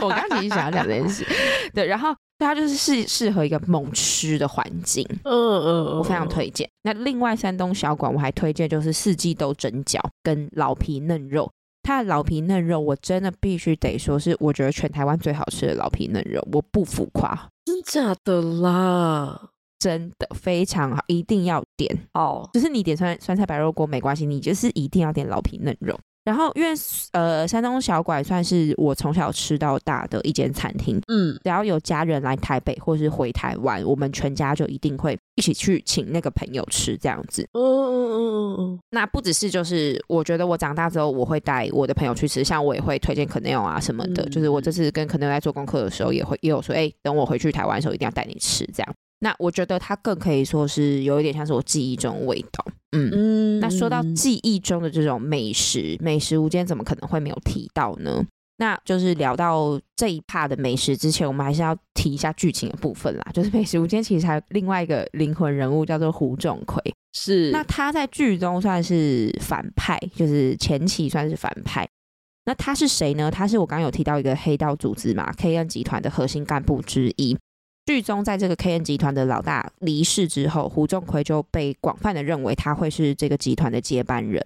我刚刚其实想要讲这件事。对，然后它就是适适合一个猛吃的环境。嗯嗯，嗯我非常推荐。那另外山东小馆我还推荐就是四季豆蒸饺跟老皮嫩肉。它的老皮嫩肉我真的必须得说是我觉得全台湾最好吃的老皮嫩肉，我不浮夸。真假的啦？真的非常好，一定要点哦。就是你点酸酸菜白肉锅没关系，你就是一定要点老皮嫩肉。然后因为呃，山东小馆算是我从小吃到大的一间餐厅。嗯，只要有家人来台北或是回台湾，我们全家就一定会一起去请那个朋友吃这样子。嗯嗯嗯嗯嗯。那不只是就是，我觉得我长大之后我会带我的朋友去吃，像我也会推荐可能有啊什么的。嗯、就是我这次跟可能在做功课的时候，也会也有说，哎、欸，等我回去台湾的时候，一定要带你吃这样。那我觉得它更可以说是有一点像是我记忆中的味道，嗯，嗯，那说到记忆中的这种美食，美食无间怎么可能会没有提到呢？那就是聊到这一趴的美食之前，我们还是要提一下剧情的部分啦。就是美食无间其实还有另外一个灵魂人物叫做胡仲魁，是，那他在剧中算是反派，就是前期算是反派。那他是谁呢？他是我刚刚有提到一个黑道组织嘛，KN 集团的核心干部之一。剧中，在这个 KN 集团的老大离世之后，胡仲魁就被广泛的认为他会是这个集团的接班人。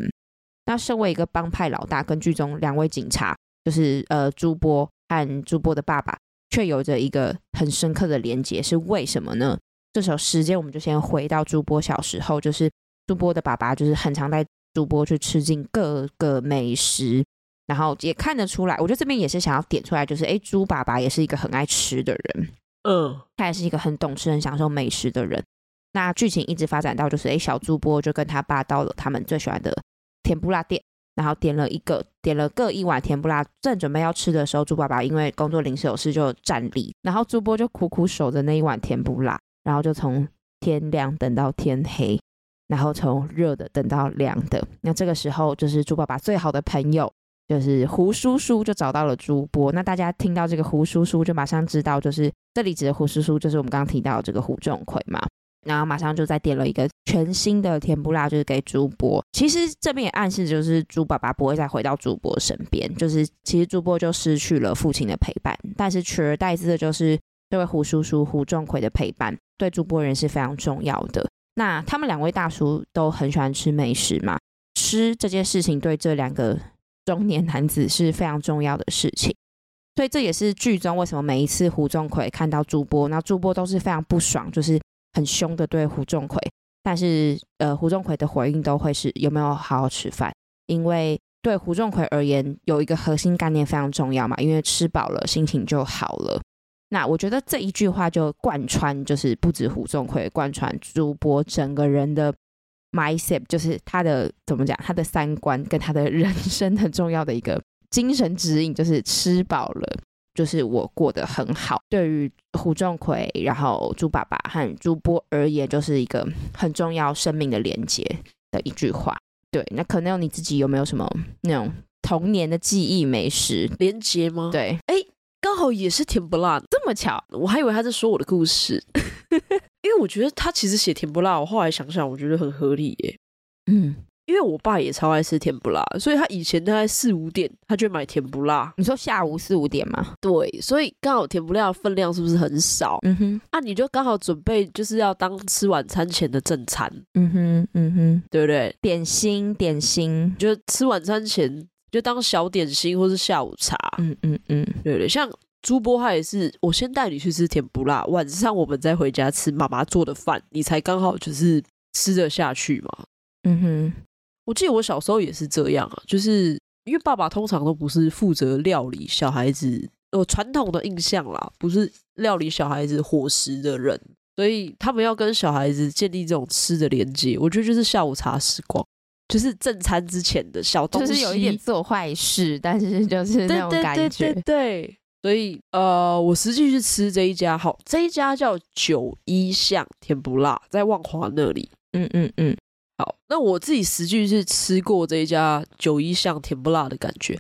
那身为一个帮派老大，跟剧中两位警察，就是呃朱波和朱波的爸爸，却有着一个很深刻的连结，是为什么呢？这时候时间我们就先回到朱波小时候，就是朱波的爸爸就是很常带朱波去吃尽各个美食，然后也看得出来，我觉得这边也是想要点出来，就是诶，朱爸爸也是一个很爱吃的人。嗯，他也是一个很懂吃、很享受美食的人。那剧情一直发展到就是，哎，小猪波就跟他爸到了他们最喜欢的甜不辣店，然后点了一个，点了各一碗甜不辣，正准备要吃的时候，猪爸爸因为工作临时有事就站立，然后猪波就苦苦守着那一碗甜不辣，然后就从天亮等到天黑，然后从热的等到凉的。那这个时候，就是猪爸爸最好的朋友，就是胡叔叔就找到了朱波。那大家听到这个胡叔叔，就马上知道，就是这里指的胡叔叔，就是我们刚刚提到的这个胡仲奎嘛。然后马上就再点了一个全新的甜不辣，就是给朱波。其实这边也暗示就是猪爸爸不会再回到朱波身边，就是其实朱波就失去了父亲的陪伴，但是取而代之的就是这位胡叔叔胡仲奎的陪伴，对朱波人是非常重要的。那他们两位大叔都很喜欢吃美食嘛，吃这件事情对这两个中年男子是非常重要的事情，所以这也是剧中为什么每一次胡仲魁看到朱波，那朱波都是非常不爽，就是。很凶的对胡仲魁，但是呃，胡仲魁的回应都会是有没有好好吃饭？因为对胡仲魁而言，有一个核心概念非常重要嘛，因为吃饱了心情就好了。那我觉得这一句话就贯穿，就是不止胡仲魁，贯穿朱波整个人的 mindset，就是他的怎么讲，他的三观跟他的人生很重要的一个精神指引，就是吃饱了。就是我过得很好，对于胡仲奎，然后朱爸爸和朱波而言，就是一个很重要生命的连接的一句话。对，那可能你自己有没有什么那种童年的记忆美食连接吗？对，哎，刚好也是甜不辣，这么巧，我还以为他在说我的故事，因为我觉得他其实写甜不辣，我后来想想，我觉得很合理耶。嗯。因为我爸也超爱吃甜不辣，所以他以前大概四五点，他就买甜不辣。你说下午四五点吗？对，所以刚好甜不辣的分量是不是很少？嗯哼，啊，你就刚好准备就是要当吃晚餐前的正餐。嗯哼，嗯哼，对不对？点心，点心，就吃晚餐前就当小点心或是下午茶。嗯嗯嗯，对对，像猪波他也是，我先带你去吃甜不辣，晚上我们再回家吃妈妈做的饭，你才刚好就是吃得下去嘛。嗯哼。我记得我小时候也是这样啊，就是因为爸爸通常都不是负责料理小孩子，我传统的印象啦，不是料理小孩子伙食的人，所以他们要跟小孩子建立这种吃的连接，我觉得就是下午茶时光，就是正餐之前的小东西，就是有一点做坏事，但是就是那种感觉，对对对对对，所以呃，我实际去吃这一家，好，这一家叫九一巷甜不辣，在万华那里，嗯嗯嗯。好，那我自己实际是吃过这一家九一巷甜不辣的感觉，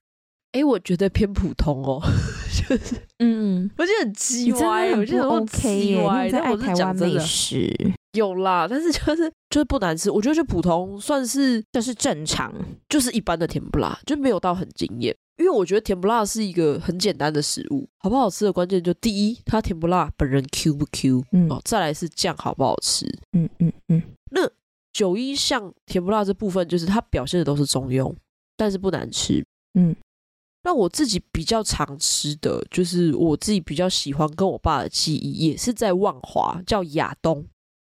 哎、欸，我觉得偏普通哦，就是，嗯，我觉得很叽歪，我觉得 OK 耶。但我是讲美食 有啦，但是就是就是不难吃，我觉得就普通，算是就是正常，就是一般的甜不辣，就没有到很惊艳。因为我觉得甜不辣是一个很简单的食物，好不好吃的关键就第一，它甜不辣本人 Q 不 Q，嗯，哦，再来是酱好不好吃，嗯嗯嗯，那。九一巷甜不辣这部分，就是它表现的都是中庸，但是不难吃。嗯，那我自己比较常吃的就是我自己比较喜欢跟我爸的记忆，也是在万华叫亚东。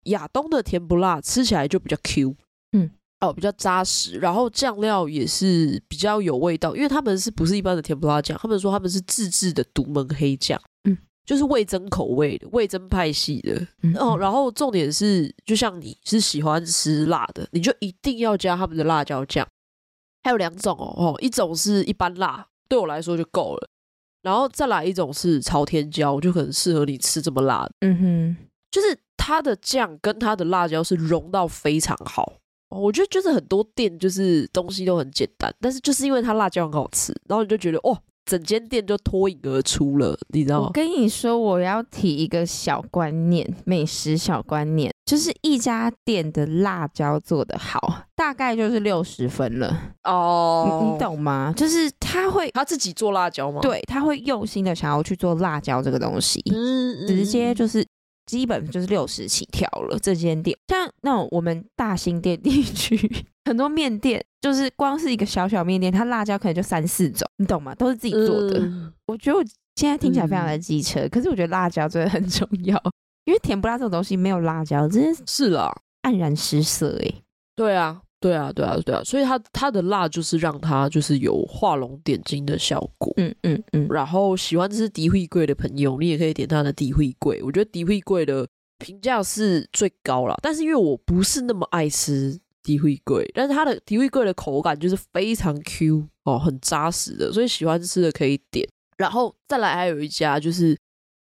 亚东的甜不辣吃起来就比较 Q，嗯，哦，比较扎实，然后酱料也是比较有味道，因为他们是不是一般的甜不辣酱？他们说他们是自制的独门黑酱。嗯就是味增口味的，味增派系的，嗯嗯哦。然后重点是，就像你是喜欢吃辣的，你就一定要加他们的辣椒酱。还有两种哦，哦，一种是一般辣，对我来说就够了。然后再来一种是朝天椒，就可能适合你吃这么辣的。嗯哼，就是它的酱跟它的辣椒是融到非常好。我觉得就是很多店就是东西都很简单，但是就是因为它辣椒很好吃，然后你就觉得哦。整间店就脱颖而出了，你知道吗？我跟你说，我要提一个小观念，美食小观念，就是一家店的辣椒做得好，大概就是六十分了哦。你，你懂吗？就是他会他自己做辣椒吗？对，他会用心的想要去做辣椒这个东西，嗯，直接就是。基本就是六十起跳了。这间店像那种我们大兴店地区 很多面店，就是光是一个小小面店，它辣椒可能就三四种，你懂吗？都是自己做的。嗯、我觉得我现在听起来非常的机车，嗯、可是我觉得辣椒真的很重要，因为甜不辣这种东西没有辣椒，真的是了，黯然失色哎。对啊。对啊，对啊，对啊，所以它它的辣就是让它就是有画龙点睛的效果。嗯嗯嗯。然后喜欢吃迪惠贵的朋友，你也可以点它的迪惠贵。我觉得迪惠贵的评价是最高了。但是因为我不是那么爱吃低惠贵，但是它的低惠贵的口感就是非常 Q 哦，很扎实的，所以喜欢吃的可以点。然后再来还有一家就是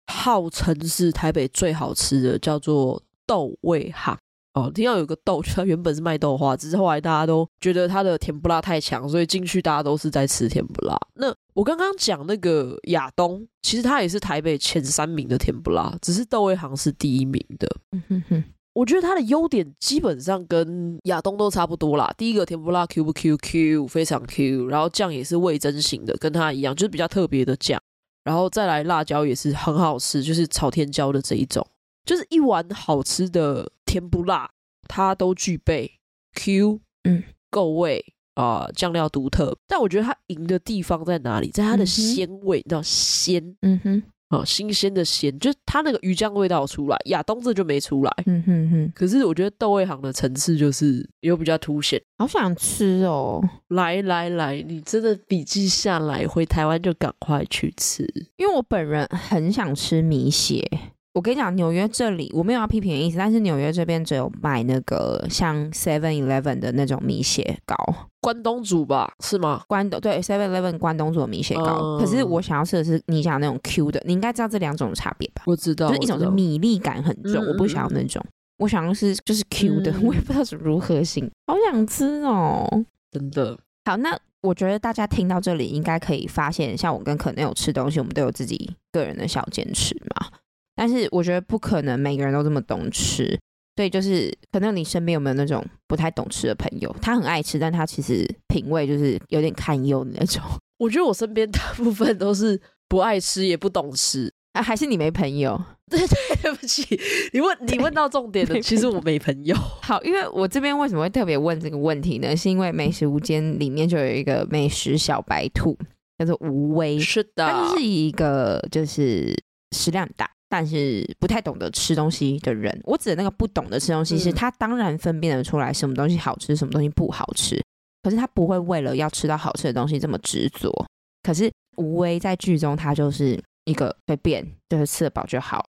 号称是台北最好吃的，叫做豆味行。哦，听到有个豆，它原本是卖豆花，只是后来大家都觉得它的甜不辣太强，所以进去大家都是在吃甜不辣。那我刚刚讲那个亚东，其实它也是台北前三名的甜不辣，只是豆味行是第一名的。嗯哼哼，我觉得它的优点基本上跟亚东都差不多啦。第一个甜不辣 Q 不 Q Q 非常 Q，然后酱也是味增型的，跟它一样，就是比较特别的酱。然后再来辣椒也是很好吃，就是朝天椒的这一种。就是一碗好吃的甜不辣，它都具备 Q，嗯，够味啊，呃，酱料独特。但我觉得它赢的地方在哪里？在它的鲜味，你知道鲜，嗯哼，啊，新鲜的鲜，就是它那个鱼酱味道出来，亚东这就没出来，嗯哼哼。可是我觉得豆味行的层次就是有比较凸显，好想吃哦！来来来，你真的笔记下来，回台湾就赶快去吃，因为我本人很想吃米血。我跟你讲，纽约这里我没有要批评的意思，但是纽约这边只有卖那个像 Seven Eleven 的那种米血糕，关东煮吧，是吗？关东对 Seven Eleven 关东煮的米血糕，嗯、可是我想要吃的是你讲那种 Q 的，你应该知道这两种差别吧？我知道，就是一种是米粒感很重，我，我不想要那种，我想要是就是 Q 的，嗯、我也不知道是如何形，好想吃哦，真的。好，那我觉得大家听到这里应该可以发现，像我跟可能有吃东西，我们都有自己个人的小坚持嘛。但是我觉得不可能每个人都这么懂吃，所以就是可能你身边有没有那种不太懂吃的朋友？他很爱吃，但他其实品味就是有点堪忧的那种。我觉得我身边大部分都是不爱吃也不懂吃啊，还是你没朋友？对对，对不起，你问你问到重点了，其实我没朋友。好，因为我这边为什么会特别问这个问题呢？是因为美食无间里面就有一个美食小白兔，叫做吴威，是的，他就是一个就是食量大。但是不太懂得吃东西的人，我指的那个不懂得吃东西，是他当然分辨得出来什么东西好吃，什么东西不好吃，可是他不会为了要吃到好吃的东西这么执着。可是吴威在剧中，他就是一个随便，就是吃得饱就好。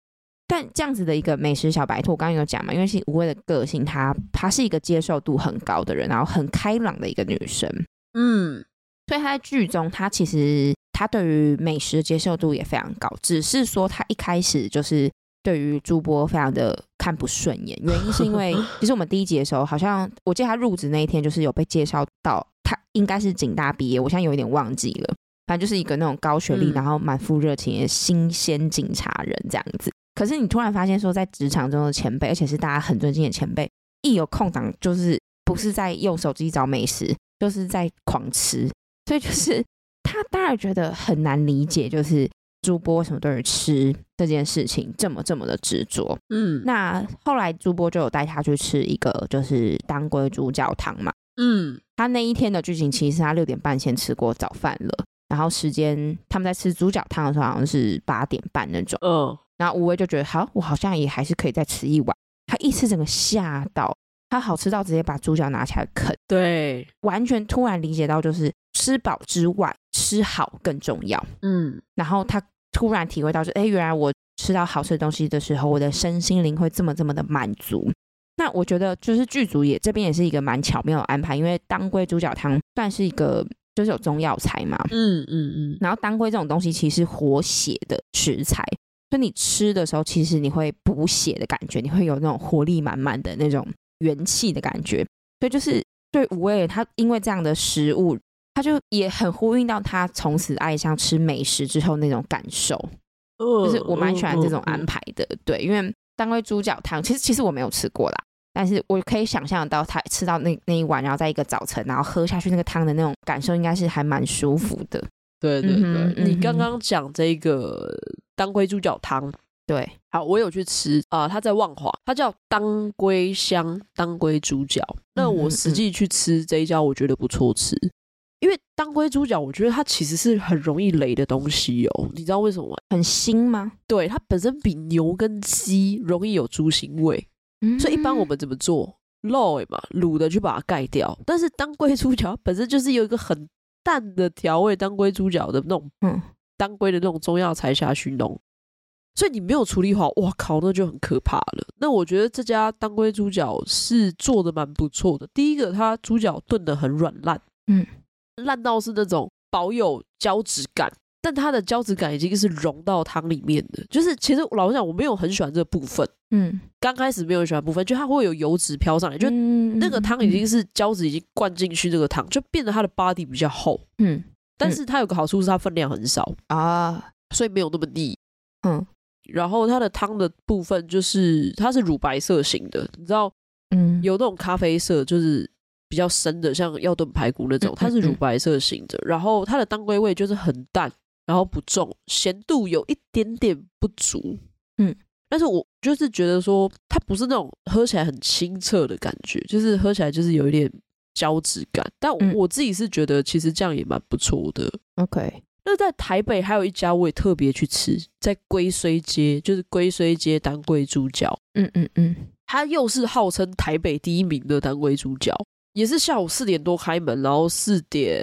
但这样子的一个美食小白兔，我刚刚有讲嘛，因为是吴威的个性，他他是一个接受度很高的人，然后很开朗的一个女生，嗯，所以他在剧中，他其实。他对于美食的接受度也非常高，只是说他一开始就是对于朱波非常的看不顺眼。原因是因为 其实我们第一集的时候，好像我记得他入职那一天，就是有被介绍到他应该是警大毕业，我现在有一点忘记了。反正就是一个那种高学历，然后满腹热情的新鲜警察人这样子。可是你突然发现说，在职场中的前辈，而且是大家很尊敬的前辈，一有空档就是不是在用手机找美食，就是在狂吃，所以就是。他当然觉得很难理解，就是朱波为什么对于吃这件事情这么这么的执着。嗯，那后来朱波就有带他去吃一个就是当归猪脚汤嘛。嗯，他那一天的剧情其实他六点半先吃过早饭了，然后时间他们在吃猪脚汤的时候好像是八点半那种。嗯，然后吴威就觉得好，我好像也还是可以再吃一碗。他一吃整个吓到，他好吃到直接把猪脚拿起来啃。对，完全突然理解到就是吃饱之外。吃好更重要，嗯，然后他突然体会到，说，哎，原来我吃到好吃的东西的时候，我的身心灵会这么这么的满足。那我觉得，就是剧组也这边也是一个蛮巧妙的安排，因为当归猪脚汤算是一个就是有中药材嘛，嗯嗯嗯，嗯然后当归这种东西其实是活血的食材，所以你吃的时候，其实你会补血的感觉，你会有那种活力满满的那种元气的感觉。所以就是对五味他因为这样的食物。他就也很呼应到他从此爱上吃美食之后那种感受，就是我蛮喜欢这种安排的。对，因为当归猪脚汤，其实其实我没有吃过啦，但是我可以想象到他吃到那那一碗，然后在一个早晨，然后喝下去那个汤的那种感受，应该是还蛮舒服的。对对对，嗯、你刚刚讲这个当归猪脚汤，对，好，我有去吃啊，他、呃、在万华，它叫当归香当归猪脚。那我实际去吃这一家，我觉得不错吃。因为当归猪脚，我觉得它其实是很容易雷的东西哦。你知道为什么吗？很腥吗？对，它本身比牛跟鸡容易有猪腥味，嗯、所以一般我们怎么做？肉嘛，卤的去把它盖掉。但是当归猪脚本身就是有一个很淡的调味，当归猪脚的那种，嗯，当归的那种中药材下去弄，所以你没有处理好，哇靠，那就很可怕了。那我觉得这家当归猪脚是做的蛮不错的。第一个，它猪脚炖的很软烂，嗯，烂到是那种保有胶质感，但它的胶质感已经是融到汤里面的。就是其实老实讲，我没有很喜欢这个部分，嗯，刚开始没有很喜欢部分，就它会有油脂飘上来，就那个汤已经是胶质已经灌进去，这个汤就变得它的 body 比较厚，嗯，但是它有个好处是它分量很少啊，所以没有那么腻，嗯。然后它的汤的部分就是它是乳白色型的，你知道，嗯，有那种咖啡色，就是比较深的，像要炖排骨那种，它是乳白色型的。然后它的当归味就是很淡，然后不重，咸度有一点点不足，嗯。但是我就是觉得说，它不是那种喝起来很清澈的感觉，就是喝起来就是有一点胶质感。但我自己是觉得，其实这样也蛮不错的。OK。那在台北还有一家，我也特别去吃，在龟虽街，就是龟虽街当归猪脚。嗯嗯嗯，它又是号称台北第一名的当归猪脚，也是下午四点多开门，然后四点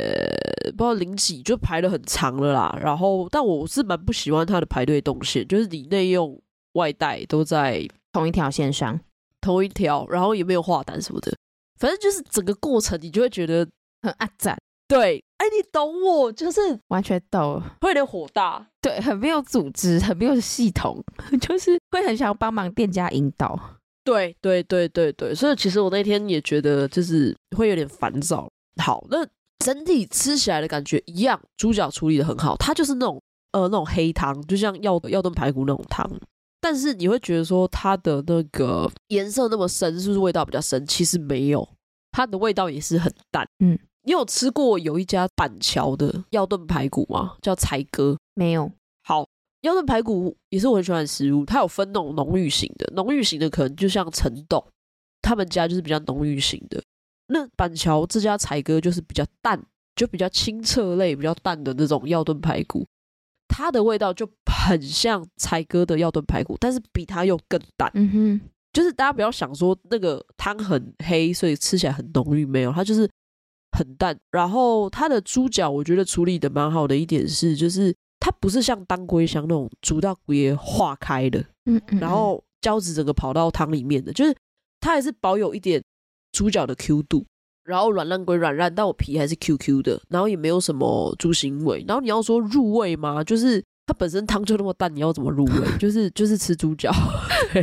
不知道零几就排得很长了啦。然后，但我是蛮不喜欢它的排队动线，就是你内用外带都在同一条线上，同一条，然后也没有划单什么的，反正就是整个过程你就会觉得很阿赞。对，哎，你懂我，就是完全懂，会有点火大，对，很没有组织，很没有系统，就是会很想帮忙店家引导。对，对，对，对，对，所以其实我那天也觉得就是会有点烦躁。好，那整体吃起来的感觉一样，猪脚处理的很好，它就是那种呃那种黑汤，就像药药炖排骨那种汤，但是你会觉得说它的那个颜色那么深，是不是味道比较深？其实没有，它的味道也是很淡，嗯。你有吃过有一家板桥的药炖排骨吗？叫才哥？没有。好，药炖排骨也是我很喜欢的食物。它有分那种浓郁型的，浓郁型的可能就像陈董他们家就是比较浓郁型的。那板桥这家才哥就是比较淡，就比较清澈类、比较淡的那种药炖排骨。它的味道就很像才哥的药炖排骨，但是比它又更淡。嗯哼，就是大家不要想说那个汤很黑，所以吃起来很浓郁，没有，它就是。很淡，然后它的猪脚我觉得处理的蛮好的一点是，就是它不是像当归香那种煮到骨也化开的，嗯，嗯，然后胶质整个跑到汤里面的，就是它还是保有一点猪脚的 Q 度，然后软烂归软烂，但我皮还是 QQ 的，然后也没有什么猪腥味，然后你要说入味吗？就是它本身汤就那么淡，你要怎么入味？就是就是吃猪脚，对。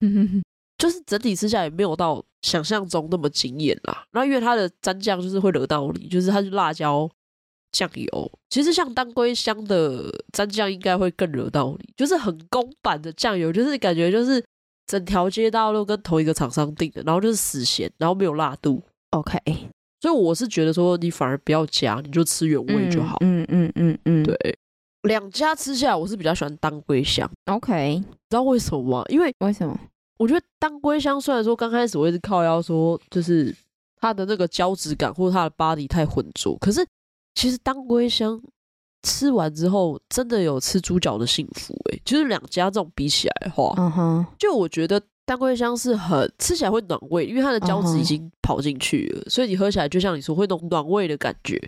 就是整体吃下来也没有到想象中那么惊艳啦。然后因为它的蘸酱就是会惹到你，就是它是辣椒酱油。其实像当归香的蘸酱应该会更惹到你，就是很公版的酱油，就是感觉就是整条街道都跟同一个厂商订的，然后就是死咸，然后没有辣度。OK，所以我是觉得说你反而不要加，你就吃原味就好。嗯嗯嗯嗯，对。两家吃下来，我是比较喜欢当归香。OK，你知道为什么吗？因为为什么？我觉得当归香虽然说刚开始我一直靠腰说，就是它的那个胶质感或者它的 body 太浑浊，可是其实当归香吃完之后真的有吃猪脚的幸福诶、欸，就是两家这种比起来的话，嗯哼，就我觉得当归香是很吃起来会暖胃，因为它的胶质已经跑进去了，所以你喝起来就像你说会那种暖胃的感觉。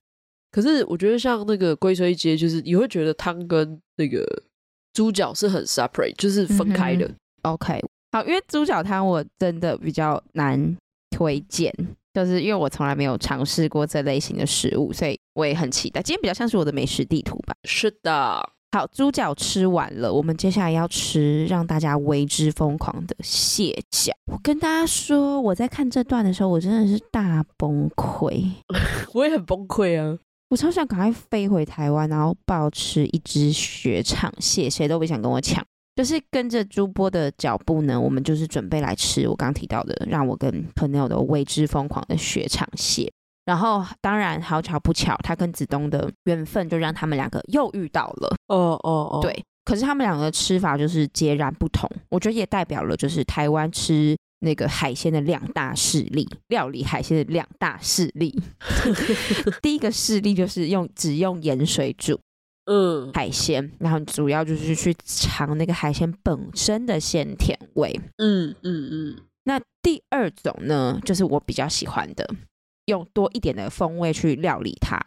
可是我觉得像那个龟虽街，就是你会觉得汤跟那个猪脚是很 separate，就是分开的。OK。好，因为猪脚汤我真的比较难推荐，就是因为我从来没有尝试过这类型的食物，所以我也很期待。今天比较像是我的美食地图吧。是的，好，猪脚吃完了，我们接下来要吃让大家为之疯狂的蟹脚。我跟大家说，我在看这段的时候，我真的是大崩溃，我也很崩溃啊！我超想赶快飞回台湾，然后暴吃一只雪场蟹，谁都不想跟我抢。就是跟着朱波的脚步呢，我们就是准备来吃我刚刚提到的，让我跟朋友都为之疯狂的雪场蟹。然后当然好巧不巧，他跟子东的缘分就让他们两个又遇到了。哦哦哦，对。可是他们两个的吃法就是截然不同，我觉得也代表了就是台湾吃那个海鲜的两大势力，料理海鲜的两大势力。第一个势力就是用只用盐水煮。嗯，海鲜，然后主要就是去尝那个海鲜本身的鲜甜味。嗯嗯嗯。那第二种呢，就是我比较喜欢的，用多一点的风味去料理它，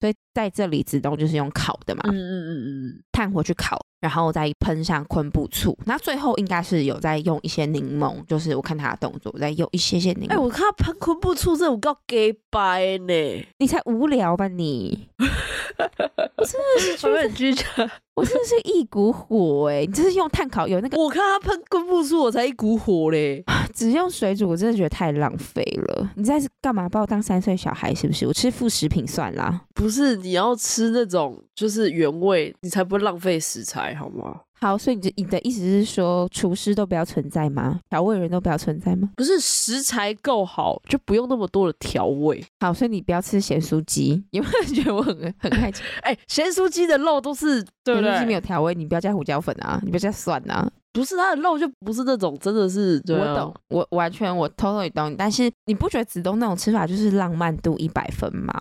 所以在这里子东就是用烤的嘛，嗯嗯嗯嗯，炭火去烤，然后再喷上昆布醋，那最后应该是有在用一些柠檬，就是我看他的动作，在用一些些柠檬。哎、欸，我看他喷昆布醋，这我够给白呢，你才无聊吧你？我真的是觉得很居家。我真的是一股火哎、欸！你这是用炭烤有那个？我看他喷昆布出，我才一股火嘞！只用水煮，我真的觉得太浪费了。你在是干嘛？把我当三岁小孩是不是？我吃副食品算啦。不是，你要吃那种就是原味，你才不会浪费食材，好吗？好，所以你你的意思是说，厨师都不要存在吗？调味人都不要存在吗？不是，食材够好就不用那么多的调味。好，所以你不要吃咸酥鸡。有没有觉得我很很爱吃？哎、欸，咸酥鸡的肉都是对不对？没有调味，你不要加胡椒粉啊，你不要加蒜啊。不是，它的肉就不是那种，真的是。我懂，我完全我偷偷也懂你。但是你不觉得子东那种吃法就是浪漫度一百分吗？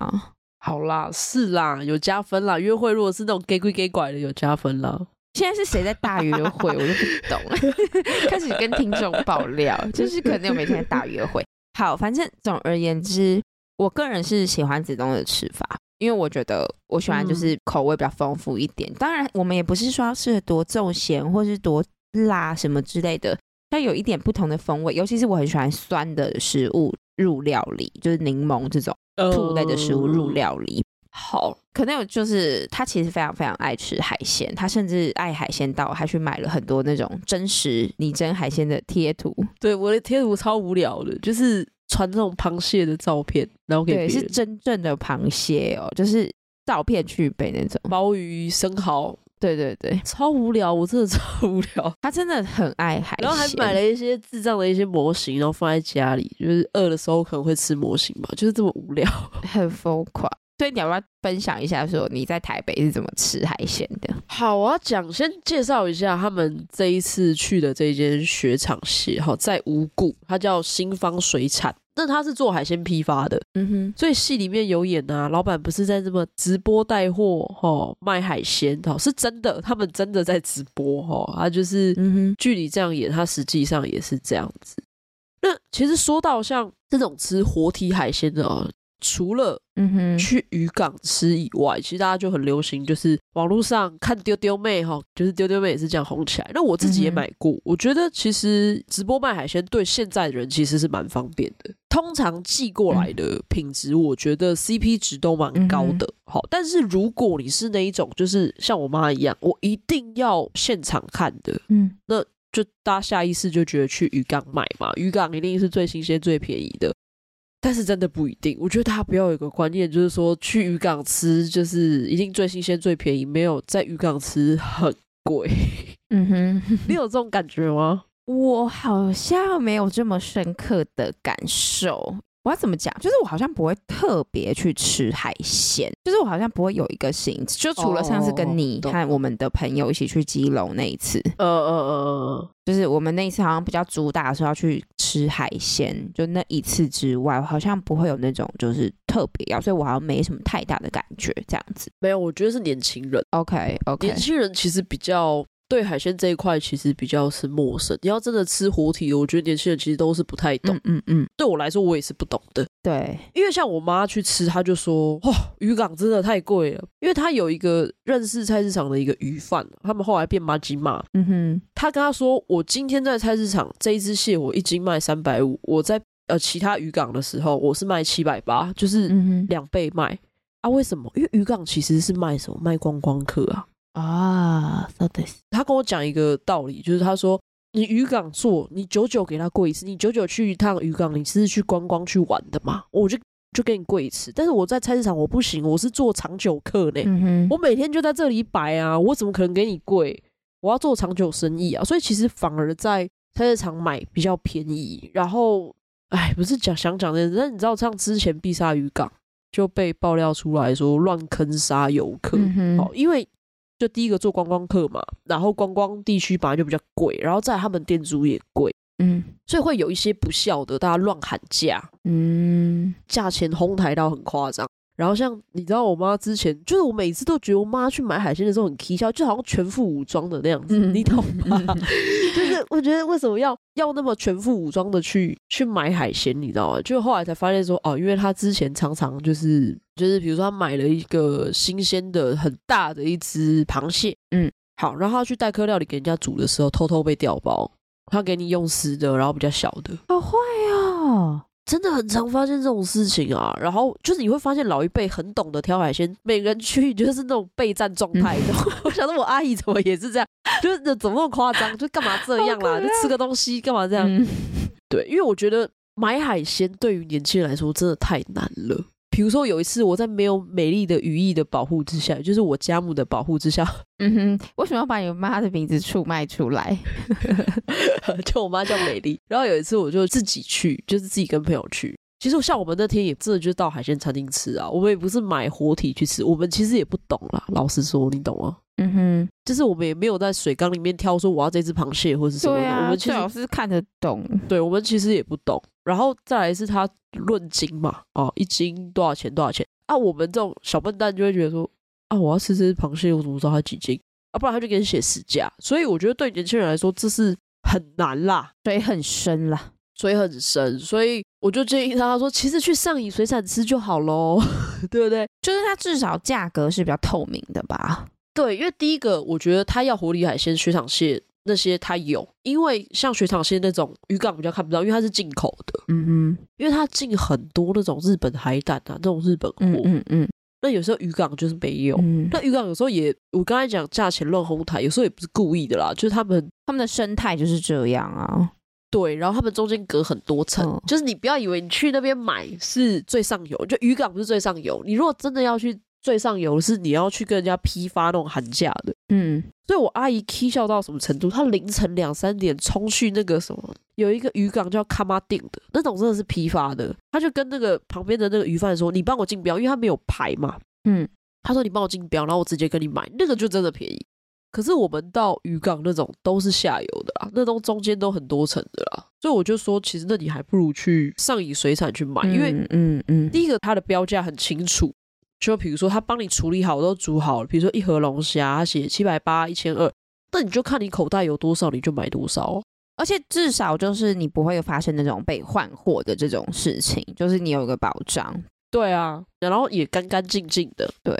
好啦，是啦，有加分啦。约会如果是那种给鬼给拐的，有加分啦。现在是谁在大约会，我就不懂了。开始跟听众爆料，就是可能有每天在大约会。好，反正总而言之，我个人是喜欢子东的吃法，因为我觉得我喜欢就是口味比较丰富一点。嗯、当然，我们也不是说要吃的多重咸或是多辣什么之类的，但有一点不同的风味。尤其是我很喜欢酸的食物入料理，就是柠檬这种醋类的食物入料理。好，可能有就是他其实非常非常爱吃海鲜，他甚至爱海鲜到还去买了很多那种真实拟真海鲜的贴图。对，我的贴图超无聊的，就是传那种螃蟹的照片，然后给对，是真正的螃蟹哦，就是照片去背那种鲍鱼、生蚝。对对对，超无聊，我真的超无聊。他真的很爱海鲜，然后还买了一些智障的一些模型，然后放在家里，就是饿的时候可能会吃模型嘛，就是这么无聊，很疯狂。所以你要不要分享一下，说你在台北是怎么吃海鲜的？好，我要讲，先介绍一下他们这一次去的这间雪场蟹，哈，在五股，它叫新方水产。那他是做海鲜批发的，嗯哼。所以戏里面有演啊，老板不是在这么直播带货，哈，卖海鲜，哈，是真的，他们真的在直播，哈，他就是，嗯哼，剧里这样演，他实际上也是这样子。那其实说到像这种吃活体海鲜的啊。除了嗯哼去渔港吃以外，其实大家就很流行，就是网络上看丢丢妹哈，就是丢丢妹也是这样红起来。那我自己也买过，嗯、我觉得其实直播卖海鲜对现在的人其实是蛮方便的。通常寄过来的品质，我觉得 CP 值都蛮高的。好、嗯，但是如果你是那一种，就是像我妈一样，我一定要现场看的，嗯，那就大家下意识就觉得去渔港买嘛，渔港一定是最新鲜、最便宜的。但是真的不一定，我觉得大家不要有一个观念，就是说去渔港吃就是一定最新鲜、最便宜，没有在渔港吃很贵。嗯哼，你有这种感觉吗？我好像没有这么深刻的感受。我要怎么讲？就是我好像不会特别去吃海鲜，就是我好像不会有一个行程，就除了上次跟你和我们的朋友一起去基隆那一次，呃呃呃，就是我们那一次好像比较主打的时候要去吃海鲜，就那一次之外，好像不会有那种就是特别要，所以我好像没什么太大的感觉这样子。没有，我觉得是年轻人。OK OK，年轻人其实比较。对海鲜这一块其实比较是陌生。你要真的吃活体的，我觉得年轻人其实都是不太懂。嗯嗯，嗯。对我来说，我也是不懂的。对，因为像我妈去吃，她就说：“哇，渔港真的太贵了。”因为她有一个认识菜市场的一个鱼贩，他们后来变妈吉嘛。嗯哼。他跟他说：“我今天在菜市场这一只蟹，我一斤卖三百五。我在呃其他渔港的时候，我是卖七百八，就是两倍卖。嗯、啊，为什么？因为渔港其实是卖什么？卖观光客啊。”啊他跟我讲一个道理，就是他说，你渔港做，你久久给他贵一次，你久久去一趟渔港，你是去观光去玩的嘛？我就就给你贵一次。但是我在菜市场我不行，我是做长久客呢，嗯，我每天就在这里摆啊，我怎么可能给你贵？我要做长久生意啊，所以其实反而在菜市场买比较便宜。然后，哎，不是讲想讲的，但你知道，像之前必杀渔港就被爆料出来说乱坑杀游客，嗯哼，因为。就第一个做观光客嘛，然后观光地区本来就比较贵，然后在他们店租也贵，嗯，所以会有一些不孝的，大家乱喊价，嗯，价钱哄抬到很夸张。然后像你知道，我妈之前就是我每次都觉得我妈去买海鲜的时候很蹊跷，就好像全副武装的那样子，嗯、你懂吗？就是我觉得为什么要要那么全副武装的去去买海鲜，你知道吗？就后来才发现说，哦，因为她之前常常就是就是比如说他买了一个新鲜的很大的一只螃蟹，嗯，好，然后他去代客料理给人家煮的时候，偷偷被调包，他给你用湿的，然后比较小的，好坏哦。真的很常发现这种事情啊，然后就是你会发现老一辈很懂得挑海鲜，每个人去就是那种备战状态的。嗯、我想说我阿姨怎么也是这样，就是怎么那么夸张，就干嘛这样啦？就吃个东西干嘛这样？嗯、对，因为我觉得买海鲜对于年轻人来说真的太难了。比如说有一次我在没有美丽的羽翼的保护之下，就是我家母的保护之下，嗯哼，为什么要把你妈的名字出卖出来？就我妈叫美丽。然后有一次我就自己去，就是自己跟朋友去。其实像我们那天也真的就到海鲜餐厅吃啊，我们也不是买活体去吃，我们其实也不懂啦。老实说，你懂吗？嗯哼，就是我们也没有在水缸里面挑说我要这只螃蟹或是什么。的啊，我们最好是看得懂。对，我们其实也不懂。然后再来是他论斤嘛，哦，一斤多少钱？多少钱？啊，我们这种小笨蛋就会觉得说，啊，我要吃这只螃蟹，我怎么知道它几斤？啊，不然他就给你写实价。所以我觉得对年轻人来说，这是很难啦，水很深啦。水很深，所以我就建议他说，其实去上瘾水产吃就好喽，对不对？就是它至少价格是比较透明的吧？对，因为第一个，我觉得他要活体海鲜、雪场蟹那些他有，因为像雪场蟹那种渔港比较看不到，因为它是进口的，嗯嗯，因为它进很多那种日本海胆啊，那种日本货，嗯嗯，嗯，那有时候渔港就是没有，嗯、那渔港有时候也，我刚才讲价钱乱哄抬，有时候也不是故意的啦，就是他们他们的生态就是这样啊。对，然后他们中间隔很多层，哦、就是你不要以为你去那边买是最上游，就渔港不是最上游。你如果真的要去最上游，是你要去跟人家批发那种寒假的。嗯，所以我阿姨 k 笑到什么程度？她凌晨两三点冲去那个什么，有一个渔港叫卡马丁的那种，真的是批发的。她就跟那个旁边的那个鱼贩说：“你帮我竞标，因为他没有牌嘛。”嗯，他说：“你帮我竞标，然后我直接跟你买，那个就真的便宜。”可是我们到渔港那种都是下游的啦，那都中间都很多层的啦，所以我就说，其实那你还不如去上影水产去买，因为嗯嗯，第一个它的标价很清楚，就比如说他帮你处理好都煮好了，比如说一盒龙虾，他写七百八一千二，那你就看你口袋有多少，你就买多少，而且至少就是你不会有发生那种被换货的这种事情，就是你有一个保障，对啊，然后也干干净净的，对。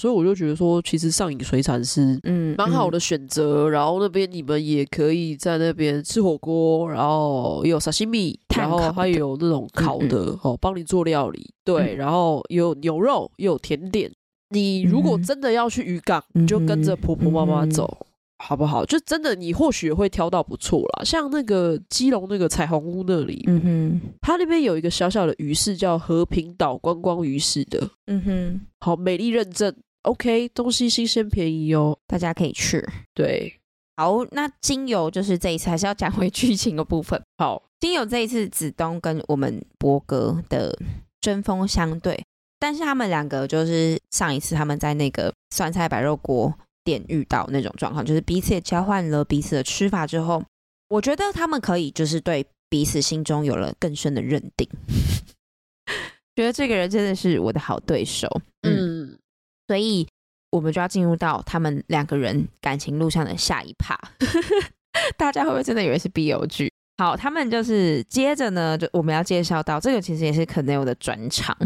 所以我就觉得说，其实上影水产是嗯蛮好的选择。然后那边你们也可以在那边吃火锅，然后也有沙西米，然后还有那种烤的嗯嗯哦，帮你做料理。对，嗯、然后有牛肉，也有甜点。你如果真的要去渔港，嗯、你就跟着婆婆妈妈走，嗯、好不好？就真的你或许会挑到不错啦。像那个基隆那个彩虹屋那里，嗯哼，它那边有一个小小的鱼市，叫和平岛观光鱼市的，嗯哼，好，美丽认证。OK，东西新鲜便宜哦，大家可以去。对，好，那精油就是这一次还是要讲回剧情的部分。好，精油这一次子东跟我们博哥的针锋相对，但是他们两个就是上一次他们在那个酸菜白肉锅店遇到那种状况，就是彼此也交换了彼此的吃法之后，我觉得他们可以就是对彼此心中有了更深的认定，觉得这个人真的是我的好对手。嗯。嗯所以，我们就要进入到他们两个人感情路上的下一趴。大家会不会真的以为是 BL 剧？好，他们就是接着呢，就我们要介绍到这个，其实也是 Quennel 的专场，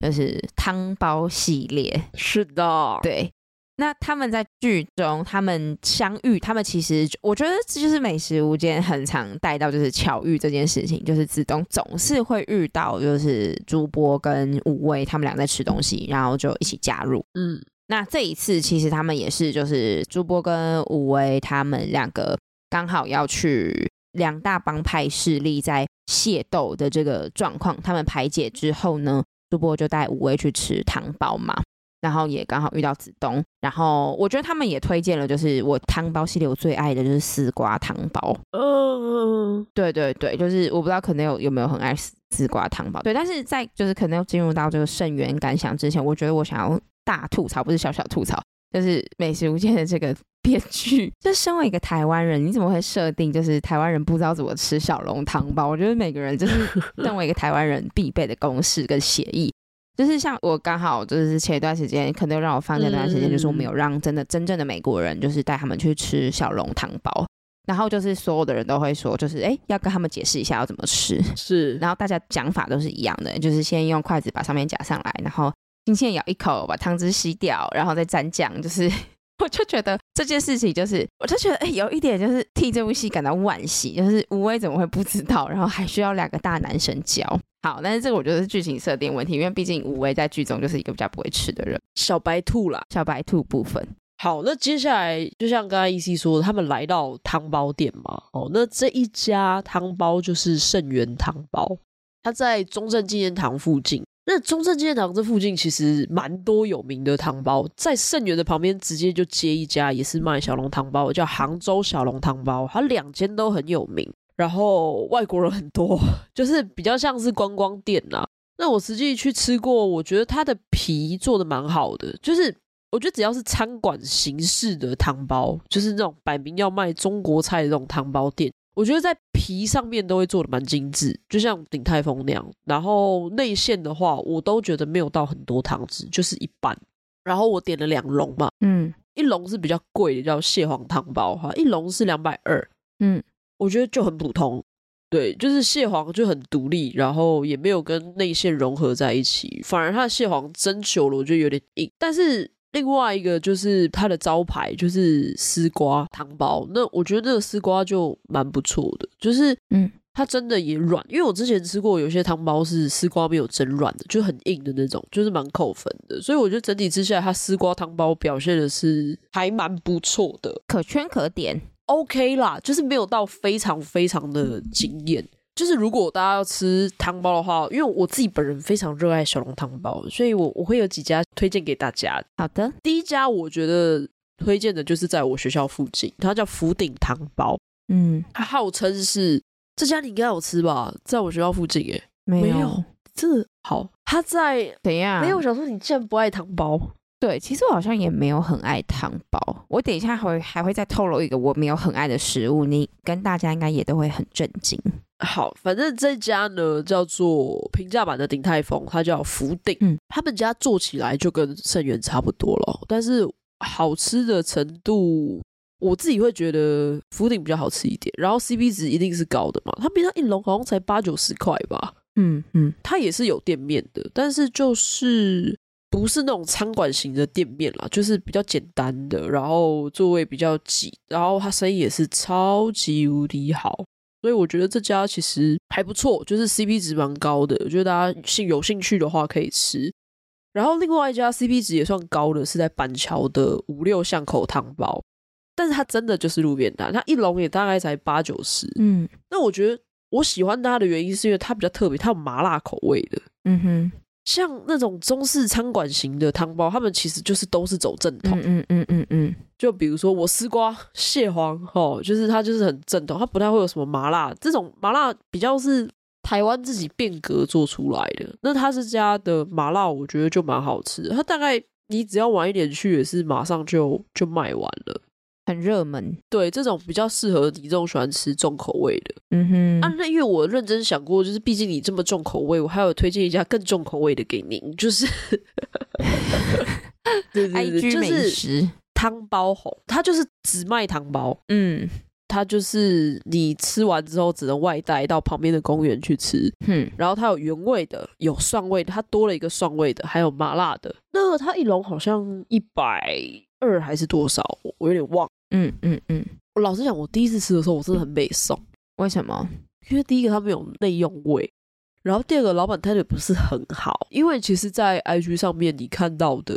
就是汤包系列。是的，对。那他们在剧中，他们相遇，他们其实我觉得这就是《美食无间》很常带到，就是巧遇这件事情，就是子东总是会遇到，就是朱波跟武威他们俩在吃东西，然后就一起加入。嗯，那这一次其实他们也是，就是朱波跟武威他们两个刚好要去两大帮派势力在械斗的这个状况，他们排解之后呢，朱波就带武威去吃糖包嘛。然后也刚好遇到子东，然后我觉得他们也推荐了，就是我汤包系列我最爱的就是丝瓜汤包。嗯，对对对，就是我不知道可能有有没有很爱丝丝瓜汤包。对，但是在就是可能要进入到这个盛源感想之前，我觉得我想要大吐槽，不是小小吐槽，就是《美食无间》的这个 编剧，就身为一个台湾人，你怎么会设定就是台湾人不知道怎么吃小笼汤包？我觉得每个人就是 身为一个台湾人必备的公式跟协议。就是像我刚好就是前一段时间，可能让我放假那段时间，就是我没有让真的真正的美国人，就是带他们去吃小笼汤包，然后就是所有的人都会说，就是哎、欸，要跟他们解释一下要怎么吃，是，然后大家讲法都是一样的，就是先用筷子把上面夹上来，然后轻轻咬一口，把汤汁吸掉，然后再沾酱，就是。我就觉得这件事情就是，我就觉得哎、欸，有一点就是替这部戏感到惋惜，就是吴威怎么会不知道，然后还需要两个大男生教。好，但是这个我觉得是剧情设定问题，因为毕竟吴威在剧中就是一个比较不会吃的人，小白兔啦，小白兔部分。好，那接下来就像刚才 EC 说的，他们来到汤包店嘛，哦，那这一家汤包就是盛源汤包，它在中正纪念堂附近。那中正纪念堂这附近其实蛮多有名的汤包，在盛源的旁边直接就接一家也是卖小笼汤包，叫杭州小笼汤包，它两间都很有名，然后外国人很多，就是比较像是观光店呐。那我实际去吃过，我觉得它的皮做的蛮好的，就是我觉得只要是餐馆形式的汤包，就是那种摆明要卖中国菜的这种汤包店。我觉得在皮上面都会做的蛮精致，就像鼎泰丰那样。然后内馅的话，我都觉得没有到很多汤汁，就是一半。然后我点了两笼嘛，嗯，一笼是比较贵的，叫蟹黄汤包哈，一笼是两百二，嗯，我觉得就很普通。对，就是蟹黄就很独立，然后也没有跟内馅融合在一起，反而它的蟹黄蒸久了，我觉得有点硬，但是。另外一个就是它的招牌，就是丝瓜汤包。那我觉得那个丝瓜就蛮不错的，就是嗯，它真的也软。因为我之前吃过有些汤包是丝瓜没有蒸软的，就很硬的那种，就是蛮扣分的。所以我觉得整体吃下来，它丝瓜汤包表现的是还蛮不错的，可圈可点，OK 啦，就是没有到非常非常的惊艳。就是如果大家要吃汤包的话，因为我自己本人非常热爱小笼汤包，所以我我会有几家推荐给大家。好的，第一家我觉得推荐的就是在我学校附近，它叫福鼎汤包。嗯，它号称是这家你应该有吃吧？在我学校附近，耶，没有，这好，它在等一下？没有，我想说你竟然不爱汤包？对，其实我好像也没有很爱汤包。我等一下还会还会再透露一个我没有很爱的食物，你跟大家应该也都会很震惊。好，反正这家呢叫做平价版的鼎泰丰，它叫福鼎。嗯，他们家做起来就跟盛源差不多了，但是好吃的程度，我自己会觉得福鼎比较好吃一点。然后 CP 值一定是高的嘛，它平常一笼好像才八九十块吧。嗯嗯，它也是有店面的，但是就是不是那种餐馆型的店面啦，就是比较简单的，然后座位比较挤，然后它生意也是超级无敌好。所以我觉得这家其实还不错，就是 CP 值蛮高的。我觉得大家兴有兴趣的话可以吃。然后另外一家 CP 值也算高的是在板桥的五六巷口汤包，但是它真的就是路边摊，它一笼也大概才八九十。嗯，那我觉得我喜欢它的原因是因为它比较特别，它有麻辣口味的。嗯哼。像那种中式餐馆型的汤包，他们其实就是都是走正统。嗯嗯嗯嗯，就比如说我丝瓜蟹黄，哦，就是它就是很正统，它不太会有什么麻辣。这种麻辣比较是台湾自己变革做出来的。那他这家的麻辣，我觉得就蛮好吃的。它大概你只要晚一点去，也是马上就就卖完了。很热门，对，这种比较适合你这种喜欢吃重口味的。嗯哼，啊，那因为我认真想过，就是毕竟你这么重口味，我还有推荐一家更重口味的给您，就是，对对对，就是汤包红，它就是只卖汤包。嗯，它就是你吃完之后只能外带到旁边的公园去吃。嗯，然后它有原味的，有蒜味的，它多了一个蒜味的，还有麻辣的。那它一笼好像一百。二还是多少？我有点忘。嗯嗯嗯，我老实讲，我第一次吃的时候，我真的很美送。为什么？因为第一个它没有内用味，然后第二个老板态度也不是很好。因为其实，在 IG 上面你看到的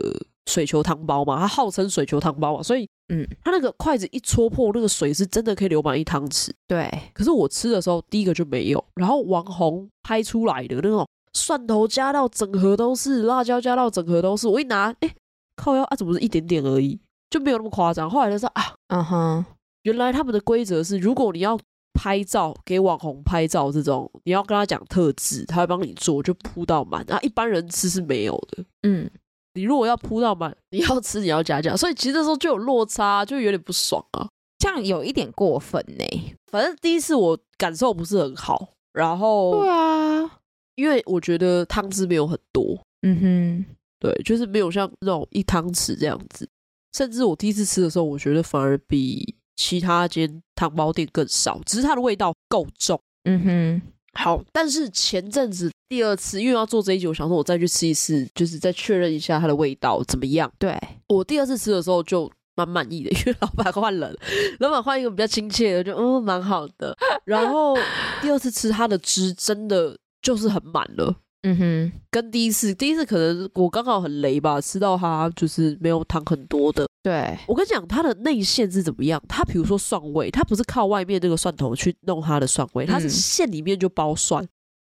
水球汤包嘛，它号称水球汤包嘛，所以嗯，它那个筷子一戳破，那个水是真的可以流满一汤匙。对。可是我吃的时候，第一个就没有。然后网红拍出来的那种蒜头加到整盒都是，辣椒加到整盒都是，我一拿，哎。靠腰啊，怎么是一点点而已，就没有那么夸张。后来就说啊，嗯哼，原来他们的规则是，如果你要拍照给网红拍照这种，你要跟他讲特质，他会帮你做，就铺到满。啊，一般人吃是没有的。嗯，你如果要铺到满，你要吃你要加价，所以其实那时候就有落差，就有点不爽啊。这样有一点过分呢。反正第一次我感受不是很好，然后对啊，因为我觉得汤汁没有很多。嗯哼，对，就是没有像那种一汤匙这样子。甚至我第一次吃的时候，我觉得反而比其他间汤包店更少，只是它的味道够重。嗯哼，好，但是前阵子第二次，因为要做这一集，我想说我再去吃一次，就是再确认一下它的味道怎么样。对，我第二次吃的时候就蛮满意的，因为老板换人，老板换一个比较亲切的，就嗯蛮好的。然后第二次吃它的汁真的就是很满了。嗯哼，跟第一次，第一次可能我刚好很雷吧，吃到它就是没有汤很多的。对，我跟你讲，它的内馅是怎么样？它比如说蒜味，它不是靠外面那个蒜头去弄它的蒜味，它是馅里面就包蒜，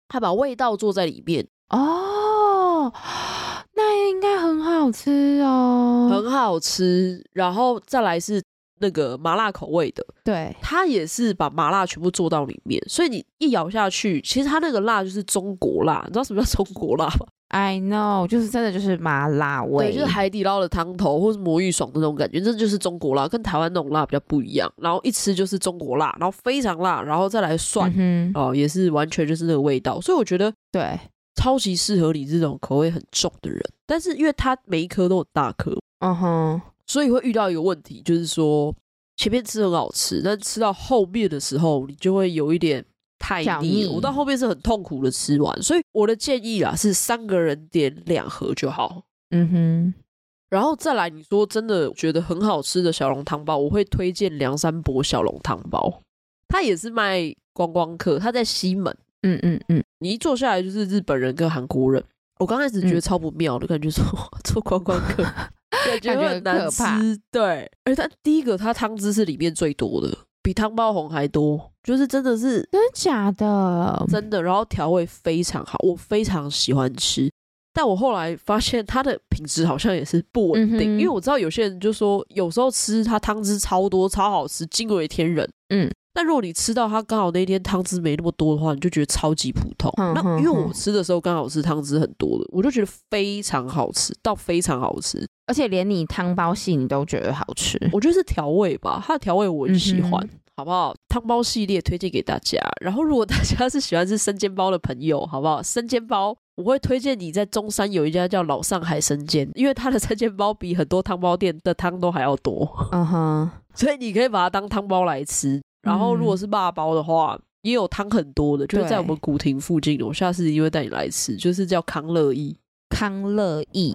它把味道做在里面。哦，那应该很好吃哦，很好吃。然后再来是。那个麻辣口味的，对，它也是把麻辣全部做到里面，所以你一咬下去，其实它那个辣就是中国辣，你知道什么叫中国辣吗？I know，就是真的就是麻辣味，对，就是海底捞的汤头或是魔芋爽的那种感觉，这就是中国辣，跟台湾那种辣比较不一样。然后一吃就是中国辣，然后非常辣，然后再来蒜，嗯、哦，也是完全就是那个味道。所以我觉得对，超级适合你这种口味很重的人。但是因为它每一颗都很大颗，嗯哼。所以会遇到一个问题，就是说前面吃很好吃，但吃到后面的时候，你就会有一点太腻。我到后面是很痛苦的吃完，所以我的建议啊是三个人点两盒就好。嗯哼，然后再来，你说真的觉得很好吃的小笼汤包，我会推荐梁山伯小笼汤包，它也是卖观光客，它在西门。嗯嗯嗯，你一坐下来就是日本人跟韩国人，我刚开始觉得超不妙的、嗯、感觉说，说 做观光客。感觉很难吃，对。而它第一个，它汤汁是里面最多的，比汤包红还多，就是真的是真的假的，真的。然后调味非常好，我非常喜欢吃。但我后来发现它的品质好像也是不稳定，嗯，因为我知道有些人就说，有时候吃它汤汁超多，超好吃，惊为天人。嗯。但如果你吃到它刚好那天汤汁没那么多的话，你就觉得超级普通。嗯、那因为我吃的时候刚好是汤汁很多的，我就觉得非常好吃，到非常好吃，而且连你汤包系你都觉得好吃。我觉得是调味吧，它的调味我很喜欢，嗯、好不好？汤包系列推荐给大家。然后如果大家是喜欢吃生煎包的朋友，好不好？生煎包我会推荐你在中山有一家叫老上海生煎，因为它的生煎包比很多汤包店的汤都还要多。嗯哼，所以你可以把它当汤包来吃。然后，如果是霸包的话，嗯、也有汤很多的，就是在我们古亭附近的。我下次一定会带你来吃，就是叫康乐意。康乐意，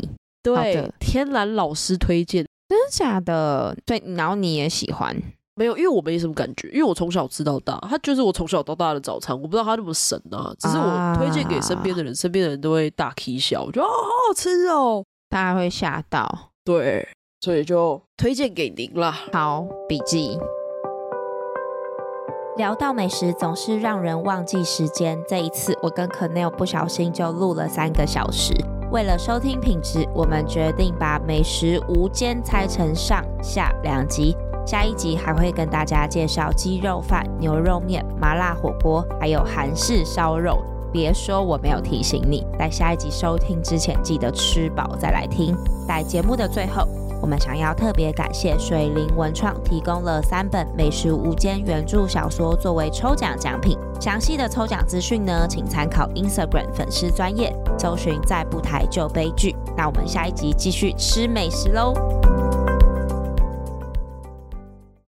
对，天然老师推荐，真的假的？对，然后你也喜欢？没有，因为我没什么感觉，因为我从小吃到大，它就是我从小到大的早餐。我不知道它那么神啊，只是我推荐给身边的人，啊、身边的人都会大 K 笑，我觉得哦，好好吃哦，大家会吓到。对，所以就推荐给您了。好，笔记。聊到美食，总是让人忘记时间。这一次，我跟 Quennel 不小心就录了三个小时。为了收听品质，我们决定把美食无间拆成上下两集。下一集还会跟大家介绍鸡肉饭、牛肉面、麻辣火锅，还有韩式烧肉。别说我没有提醒你，在下一集收听之前，记得吃饱再来听。在节目的最后，我们想要特别感谢水灵文创提供了三本《美食无间》原著小说作为抽奖奖品。详细的抽奖资讯呢，请参考 Instagram 粉丝专业，搜寻“在不台就悲剧”。那我们下一集继续吃美食喽。